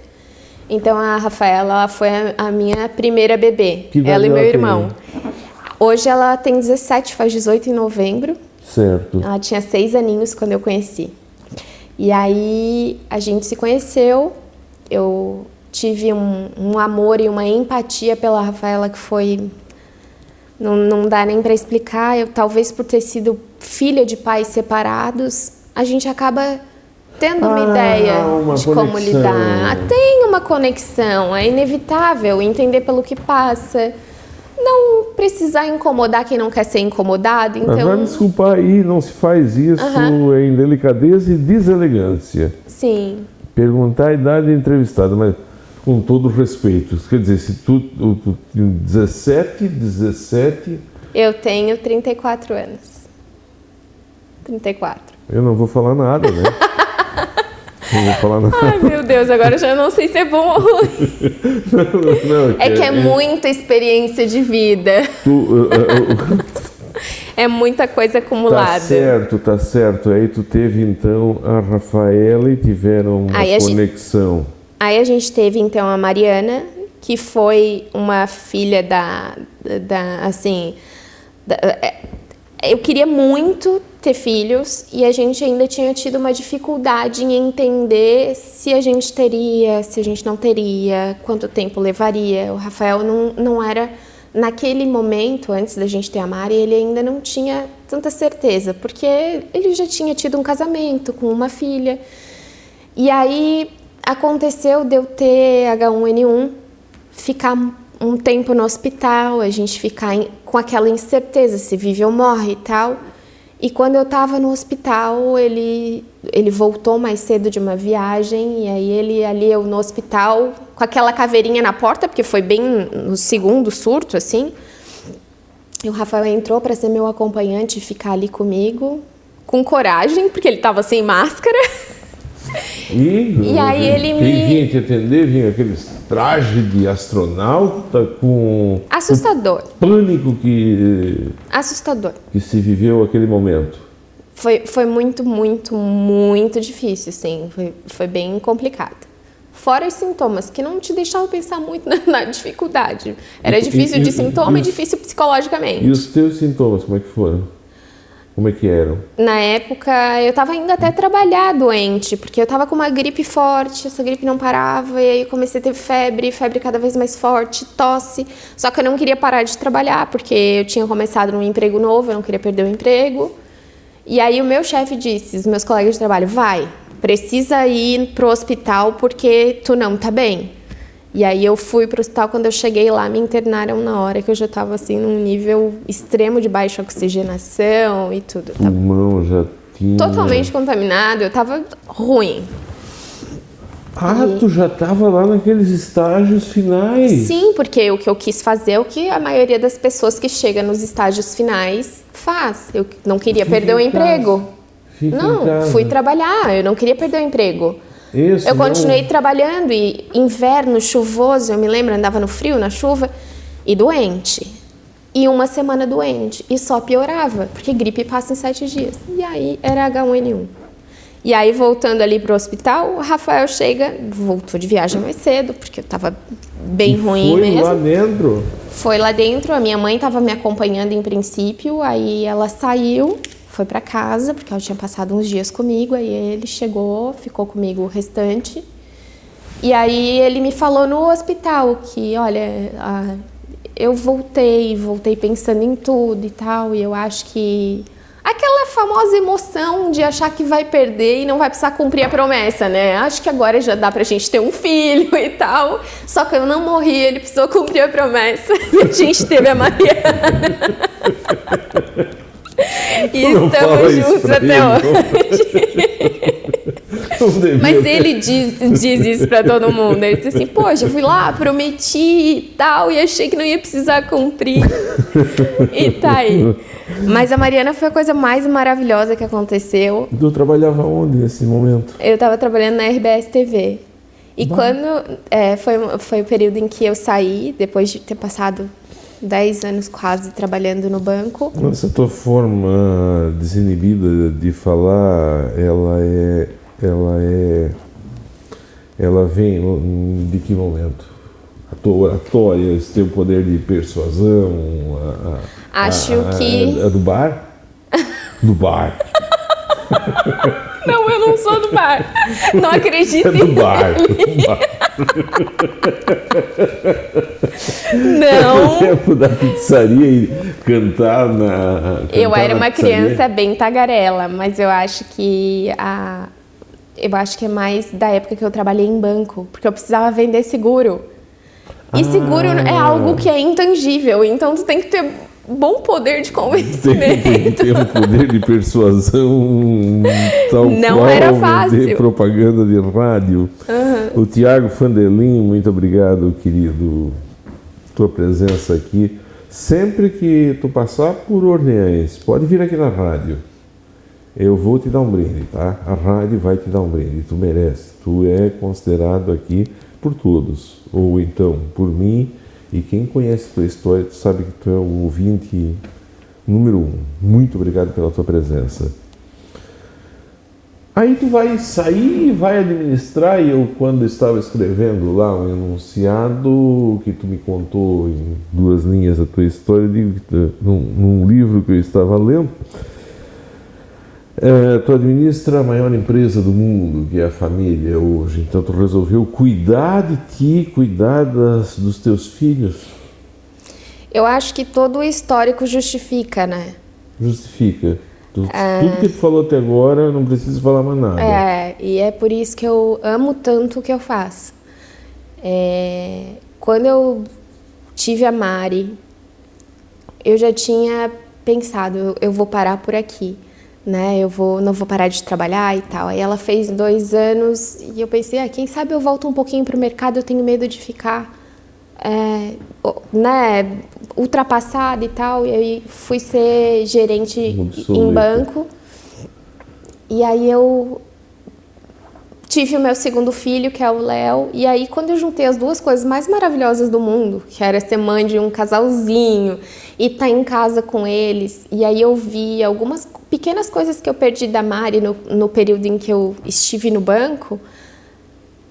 Então a Rafaela foi a, minha primeira bebê. Que ela e meu ela tem? irmão. Hoje ela tem 17, faz 18 em novembro. Certo. Ela tinha seis aninhos quando eu conheci. E aí a gente se conheceu, eu tive um, um amor e uma empatia pela Rafaela que foi. Não, não dá nem para explicar. Eu, talvez por ter sido filha de pais separados, a gente acaba tendo uma Ah, ideia uma de como conexão. lidar. Tem uma conexão, é inevitável entender pelo que passa. Precisar incomodar quem não quer ser incomodado. Mas vai Então, me desculpar aí, não se faz isso Aham. em delicadeza e deselegância. sim. Perguntar a idade entrevistada, mas com todo respeito. Quer dizer, se tu, tu, tu tem 17, 17, Eu tenho 34 anos. 34. eu não vou falar nada, né? não vou falar nada. Ai, meu Deus, agora eu já não sei se é bom ou ruim. Não, É que é muita experiência de vida. tu, uh, uh, uh, É muita coisa Tá acumulada. certo, tá certo. Aí tu teve então a Rafaela e tiveram uma Aí a gente- conexão. Aí a gente teve então a Mariana, que foi uma filha da, da assim, da- é, eu queria muito ter filhos e a gente ainda tinha tido uma dificuldade em entender se a gente teria, se a gente não teria, quanto tempo levaria. O Rafael não, não era naquele momento antes da gente ter a Mari, ele ainda não tinha tanta certeza, porque ele já tinha tido um casamento com uma filha. E aí aconteceu de eu ter H1N1, ficar um tempo no hospital, a gente ficar com aquela incerteza se vive ou morre e tal. E quando eu estava no hospital, ele, ele voltou mais cedo de uma viagem, e aí ele ali, eu no hospital, com aquela caveirinha na porta, porque foi bem no segundo surto, assim. E o Rafael entrou para ser meu acompanhante e ficar ali comigo, com coragem, porque ele estava sem máscara. E, E aí ele me- vinha te atender vinha aqueles trajes de astronauta com Assustador, pânico que, assustador. que se viveu aquele momento. Foi, foi muito, muito, muito difícil, assim. Foi, foi bem complicado. Fora os sintomas, que não te deixavam pensar muito na, na dificuldade. Era difícil e- de e- sintoma e e difícil psicologicamente. E os teus sintomas, como é que foram? Como é que eram? Na época, eu estava indo até trabalhar doente, porque eu estava com uma gripe forte, essa gripe não parava, e aí comecei a ter febre, febre cada vez mais forte, tosse. Só que eu não queria parar de trabalhar, porque eu tinha começado num emprego novo, eu não queria perder o emprego. E aí o meu chefe disse, os meus colegas de trabalho, vai, precisa ir pro hospital porque tu não tá bem. E aí eu fui para o hospital, quando eu cheguei lá, me internaram na hora que eu já estava assim num nível extremo de baixa oxigenação e tudo. O pulmão já tinha... Totalmente contaminado, eu estava ruim. Ah, e... tu já estava lá naqueles estágios finais? Sim, porque o que eu quis fazer é o que a maioria das pessoas que chega nos estágios finais faz. Eu não queria Fica perder o emprego. Fica não, fui trabalhar, eu não queria perder o emprego. Isso, eu continuei não... trabalhando e inverno chuvoso, eu me lembro, andava no frio, na chuva e doente. E uma semana doente e só piorava, porque gripe passa em sete dias. E aí era H1N1. E aí, voltando ali para o hospital, o Rafael chega, voltou de viagem mais cedo, porque eu estava bem e ruim foi mesmo. Foi lá dentro? Foi lá dentro, a minha mãe estava me acompanhando em princípio, aí ela saiu, foi para casa, porque ela tinha passado uns dias comigo, aí ele chegou, ficou comigo o restante. E aí ele me falou no hospital que, olha, a, eu voltei, voltei pensando em tudo e tal, e eu acho que aquela famosa emoção de achar que vai perder e não vai precisar cumprir a promessa, né? Acho que agora já dá pra gente ter um filho e tal. Só que eu não morri, ele precisou cumprir a promessa. E a gente teve a Mariana. E estamos juntos até hoje. Mas ele diz, diz isso pra todo mundo. Ele diz assim: Poxa, eu fui lá, prometi e tal, e achei que não ia precisar cumprir. e tá aí. Mas a Mariana foi a coisa mais maravilhosa que aconteceu. Tu trabalhava onde nesse momento? Eu estava trabalhando na RBS TV. E Bom. quando. É, foi, foi o período em que eu saí, depois de ter passado 10 anos quase trabalhando no banco. Essa tua forma desinibida de falar, ela é, ela é, ela vem de que momento? A tua oratória, esse teu poder de persuasão, a, a, Acho a, que a, do bar, do bar. Não, sou do bar. Não acredito. É do bar. Do bar. Não. tempo da pizzaria e cantar na. Cantar eu era uma criança bem tagarela, mas eu acho que a. Eu acho que é mais da época que eu trabalhei em banco, porque eu precisava vender seguro. E ah. seguro é algo que é intangível, então tu tem que ter bom poder de convencimento. Tem, ter um poder de persuasão tal Não qual era fácil. de propaganda de rádio. Uhum. O Tiago Fandelin, muito obrigado, querido, tua presença aqui. Sempre que tu passar por Orleans, pode vir aqui na rádio. Eu vou te dar um brinde, tá? A rádio vai te dar um brinde, tu merece. Tu é considerado aqui por todos, ou então por mim e quem conhece tua história, tu sabe que tu é o ouvinte número um. Muito obrigado pela tua presença. Aí tu vai sair e vai administrar, e eu quando estava escrevendo lá um enunciado que tu me contou em duas linhas a tua história, num, num livro que eu estava lendo, é, tu administra a maior empresa do mundo, que é a família hoje. Então tu resolveu cuidar de ti, cuidar das, dos teus filhos. Eu acho que todo o histórico justifica, né? Justifica. Tu, é... Tudo que tu falou até agora, não precisa falar mais nada. É, e é por isso que eu amo tanto o que eu faço. É, quando eu tive a Mari, eu já tinha pensado, eu vou parar por aqui né? Eu vou, não vou parar de trabalhar e tal. Aí ela fez dois anos e eu pensei, ah, quem sabe eu volto um pouquinho para o mercado. Eu tenho medo de ficar, é, né, ultrapassada e tal. E aí fui ser gerente em banco. E aí eu tive o meu segundo filho, que é o Léo, e aí quando eu juntei as duas coisas mais maravilhosas do mundo, que era ser mãe de um casalzinho e estar tá em casa com eles, e aí eu vi algumas pequenas coisas que eu perdi da Mari no, no período em que eu estive no banco,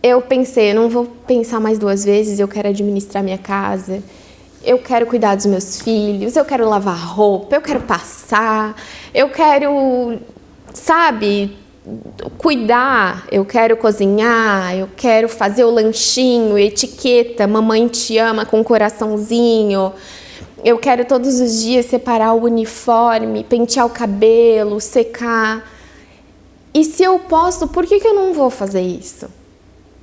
eu pensei, eu não vou pensar mais duas vezes, eu quero administrar minha casa. eu quero cuidar dos meus filhos, eu quero lavar roupa, eu quero passar, eu quero, sabe, cuidar, eu quero cozinhar, eu quero fazer o lanchinho, etiqueta, mamãe te ama com coraçãozinho. Eu quero todos os dias separar o uniforme, pentear o cabelo, secar. E se eu posso, por que, que eu não vou fazer isso?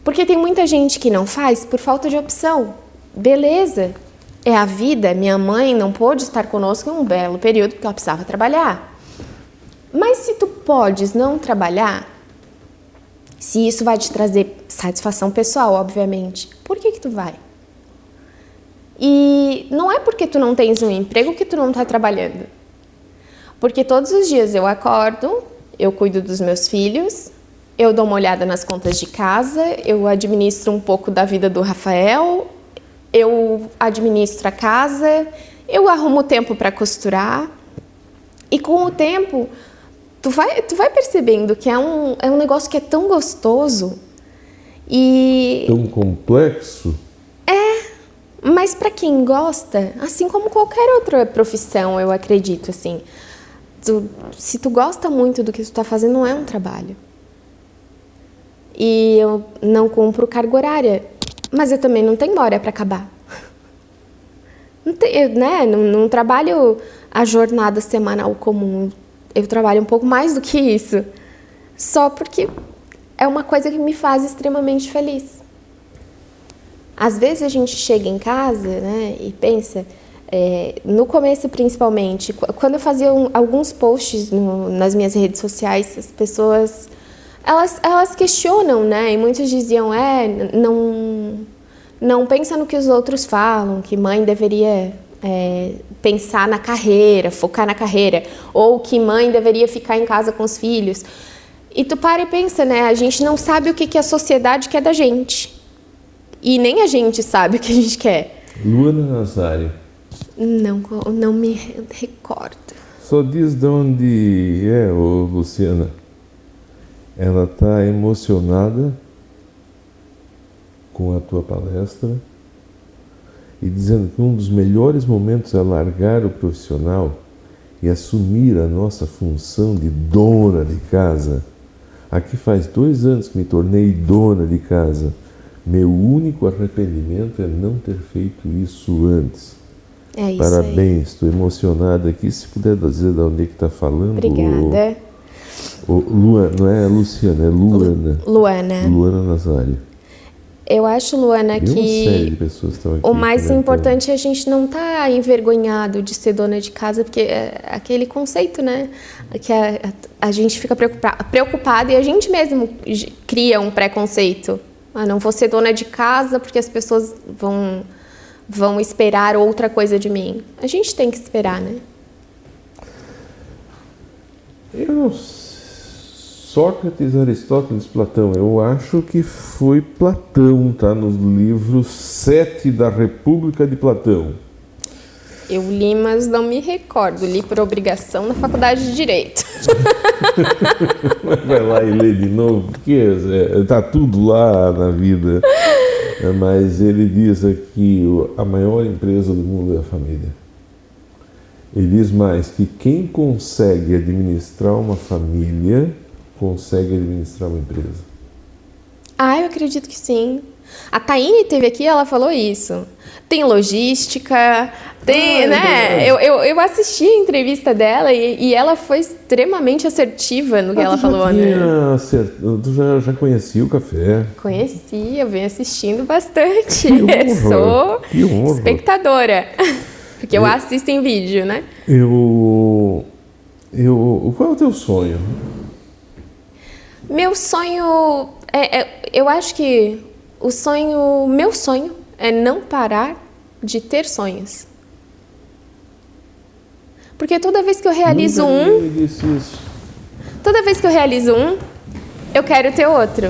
Porque tem muita gente que não faz por falta de opção. Beleza, é a vida. Minha mãe não pôde estar conosco em um belo período porque ela precisava trabalhar. Mas se tu podes não trabalhar, se isso vai te trazer satisfação pessoal, obviamente, por que que tu vai? E não é porque tu não tens um emprego que tu não está trabalhando. Porque todos os dias eu acordo, eu cuido dos meus filhos, eu dou uma olhada nas contas de casa, eu administro um pouco da vida do Rafael, eu administro a casa, eu arrumo tempo para costurar. E com o tempo, tu vai, tu vai percebendo que é um, é um negócio que é tão gostoso e... Tão complexo? É, mas para quem gosta, assim como qualquer outra profissão, eu acredito, assim, tu, se tu gosta muito do que tu está fazendo, não é um trabalho. E eu não cumpro carga horária, mas eu também não tenho hora para acabar. Não, tem, né? não, não trabalho a jornada semanal comum eu trabalho um pouco mais do que isso, só porque é uma coisa que me faz extremamente feliz. Às vezes a gente chega em casa né, e pensa, é, no começo principalmente, quando eu fazia um, alguns posts no, nas minhas redes sociais, as pessoas elas, elas questionam, né? E muitos diziam, é, não, não pensa no que os outros falam, que mãe deveria é, pensar na carreira, focar na carreira, ou que mãe deveria ficar em casa com os filhos. E tu para e pensa, né? A gente não sabe o que, que a sociedade quer da gente. E nem a gente sabe o que a gente quer. Luana Nazário. Não, não me recordo. Só diz de onde é, ô Luciana. Ela está emocionada com a tua palestra e dizendo que um dos melhores momentos é largar o profissional e assumir a nossa função de dona de casa. Aqui faz dois anos que me tornei dona de casa. Meu único arrependimento é não ter feito isso antes. É isso Parabéns, estou emocionada aqui. Se puder dizer de onde é que está falando. Obrigada. O, o Luana, não é Luciana, é Luana. Luana. Luana Nazário. Eu acho, Luana, que o mais importante é a gente não estar tá envergonhado de ser dona de casa, porque é aquele conceito, né? Que a, a gente fica preocupa- preocupado e a gente mesmo cria um preconceito. Ah, não vou ser dona de casa porque as pessoas vão, vão esperar outra coisa de mim. A gente tem que esperar, né? Eu não s- Sócrates, Aristóteles, Platão. Eu acho que foi Platão, tá? Nos livros 7 da República de Platão. Eu li, mas não me recordo. Li por obrigação na faculdade de Direito. Vai lá e lê de novo, porque é, tá tudo lá na vida. É, Mas ele diz aqui: a maior empresa do mundo é a família. Ele diz mais que quem consegue administrar uma família consegue administrar uma empresa. Ah, eu acredito que sim. A Taine teve aqui, ela falou isso. Tem logística, tem, Ah, é né? Eu, eu, eu assisti a entrevista dela e, e ela foi extremamente assertiva no que Ah, ela falou, né? tinha acert- Tu já, já conhecia o café. Conheci, eu venho assistindo bastante. Sou espectadora. Porque eu assisto em vídeo, né? Eu. Eu. Qual é o teu sonho? Meu sonho. É, é- eu acho que o sonho. Meu sonho é não parar de ter sonhos. Porque toda vez que eu realizo Nunca um, disse isso. toda vez que eu realizo um, eu quero ter outro.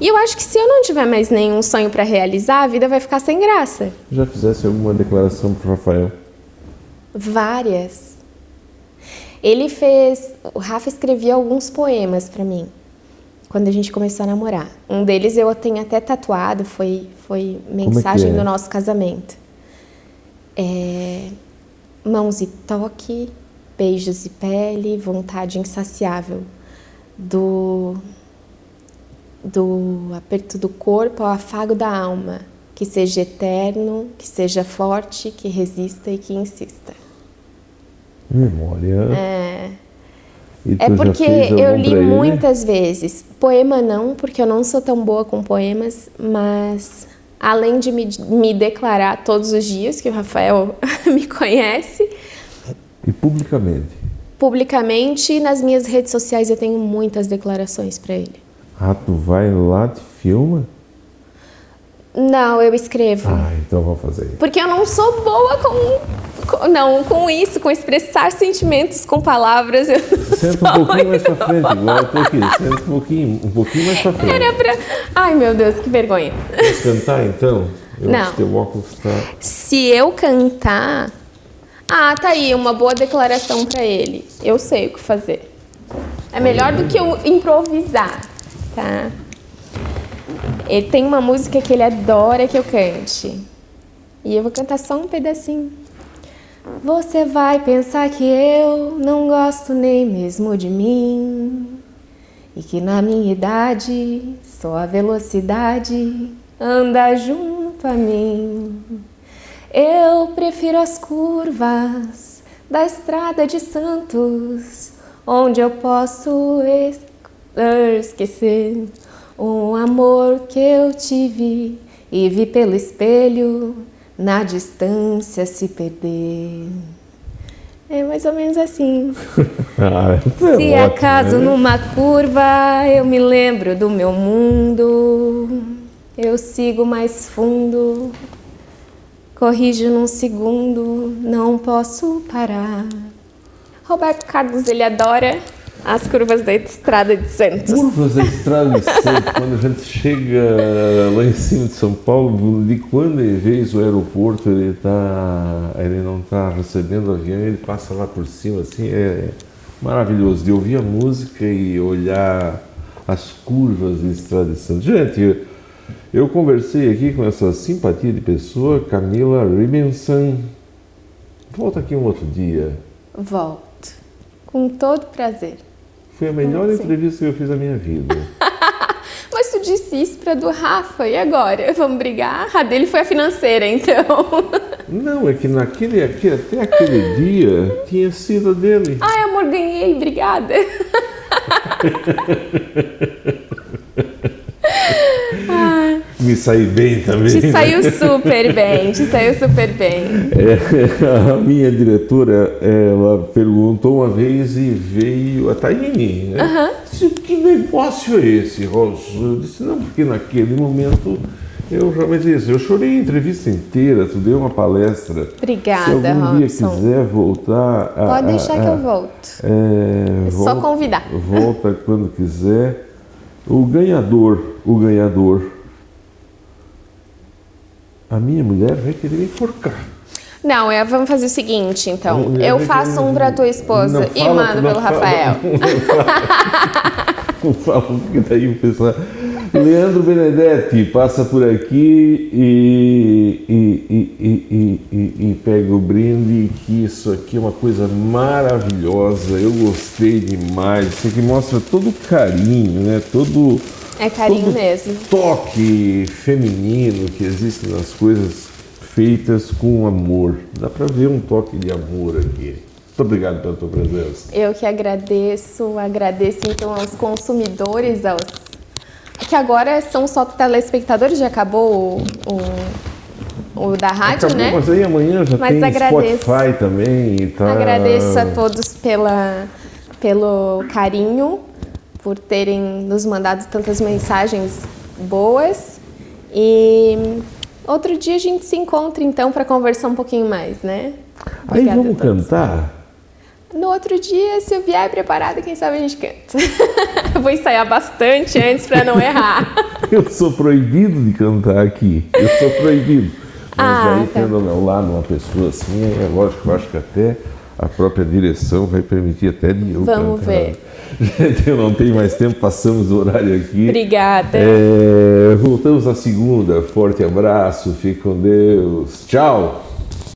E eu acho que se eu não tiver mais nenhum sonho para realizar, a vida vai ficar sem graça. Já fizesse alguma declaração pro Rafael? Várias. Ele fez. O Rafa escrevia alguns poemas para mim quando a gente começou a namorar. Um deles eu tenho até tatuado, foi, foi mensagem é? do nosso casamento. é, mãos e toque, beijos e pele, vontade insaciável do do aperto do corpo ao afago da alma, que seja eterno, que seja forte, que resista e que insista. Memória. É. É porque eu li muitas vezes. Poema não, porque eu não sou tão boa com poemas, mas além de me, me declarar todos os dias, que o Rafael me conhece. E publicamente? Publicamente, nas minhas redes sociais eu tenho muitas declarações para ele. Ah, tu vai lá, te filma? Não, eu escrevo. Ah, então vou fazer. Porque eu não sou boa com, com não, com isso, com expressar sentimentos com palavras. Senta um pouquinho mais pra frente, eu tô aqui. Senta um pouquinho, um pouquinho mais pra frente. Era pra... Ai, meu Deus, que vergonha. Quer cantar, então? Eu não. Acho que teu óculos tá... Se eu cantar... Ah, tá aí, uma boa declaração para ele. Eu sei o que fazer. É melhor do que eu improvisar tá? Ele tem uma música que ele adora que eu cante. E eu vou cantar só um pedacinho. Você vai pensar que eu não gosto nem mesmo de mim. E que na minha idade só a velocidade anda junto a mim. Eu prefiro as curvas da estrada de Santos, onde eu posso esquecer um amor que eu tive e vi pelo espelho na distância se perder. É mais ou menos assim. ah, é se ótimo, acaso né? numa curva eu me lembro do meu mundo, eu sigo mais fundo, corrijo num segundo, não posso parar. Roberto Carlos, ele adora as curvas da estrada de Santos. Curvas da estrada de Santos, quando a gente chega lá em cima de São Paulo, de quando em vez o aeroporto ele, tá, ele não está recebendo o avião, ele passa lá por cima, assim, é maravilhoso de ouvir a música e olhar as curvas da estrada de Santos. Gente, eu conversei aqui com essa simpatia de pessoa, Camila Ribinson. Volta aqui um outro dia. Volto. Com todo prazer. Foi a melhor Sim. entrevista que eu fiz na minha vida. Mas tu disse isso para do Rafa, e agora? Vamos brigar? A dele foi a financeira, então. Não, é que naquele aqui, até aquele dia, tinha sido a dele. Ai, amor, ganhei, obrigada. me saí bem também. Te né? saiu super bem, te saiu super bem. É, a minha diretora, ela perguntou uma vez e veio a Taini, né? Uhum. Disse, que negócio é esse, Rosa? Eu disse, não, porque naquele momento eu realmente disse, eu chorei a entrevista inteira, tu deu uma palestra. Obrigada, Se algum Robson. dia quiser voltar... A, Pode deixar a, a, que eu volto. É, é volta, só convidar. Volta quando quiser. O ganhador, o ganhador a minha mulher vai querer me enforcar. Não, é, vamos fazer o seguinte, então. Eu faço um para tua esposa e mando pelo fala, Rafael. Não falo, porque daí o pessoal. Leandro Benedetti passa por aqui e, e, e, e, pega o brinde, que isso aqui é uma coisa maravilhosa. Eu gostei demais. Isso aqui mostra todo o carinho, né? Todo é carinho todo mesmo. Toque feminino que existe nas coisas feitas com amor. Dá para ver um toque de amor aqui. Muito obrigado pela tua presença. Eu que agradeço, agradeço então aos consumidores, aos que agora são só telespectadores, já acabou o, o, o da rádio, acabou, né? Mas aí amanhã já mas tem agradeço. Spotify também e tá... Agradeço a todos pela, pelo carinho por terem nos mandado tantas mensagens boas. E outro dia a gente se encontra então para conversar um pouquinho mais, né? Obrigada Aí vamos cantar? No outro dia, se eu vier preparada, quem sabe a gente canta. eu vou ensaiar bastante antes para não errar. eu sou proibido de cantar aqui. Eu sou proibido. Mas ah, aí, tá. tendo ao meu lado uma pessoa assim, é lógico, eu acho que até a própria direção vai permitir até de eu Vamos cantar. ver. Gente, eu não tenho mais tempo, passamos o horário aqui. Obrigada. É, voltamos à segunda. Forte abraço, fique com Deus. Tchau.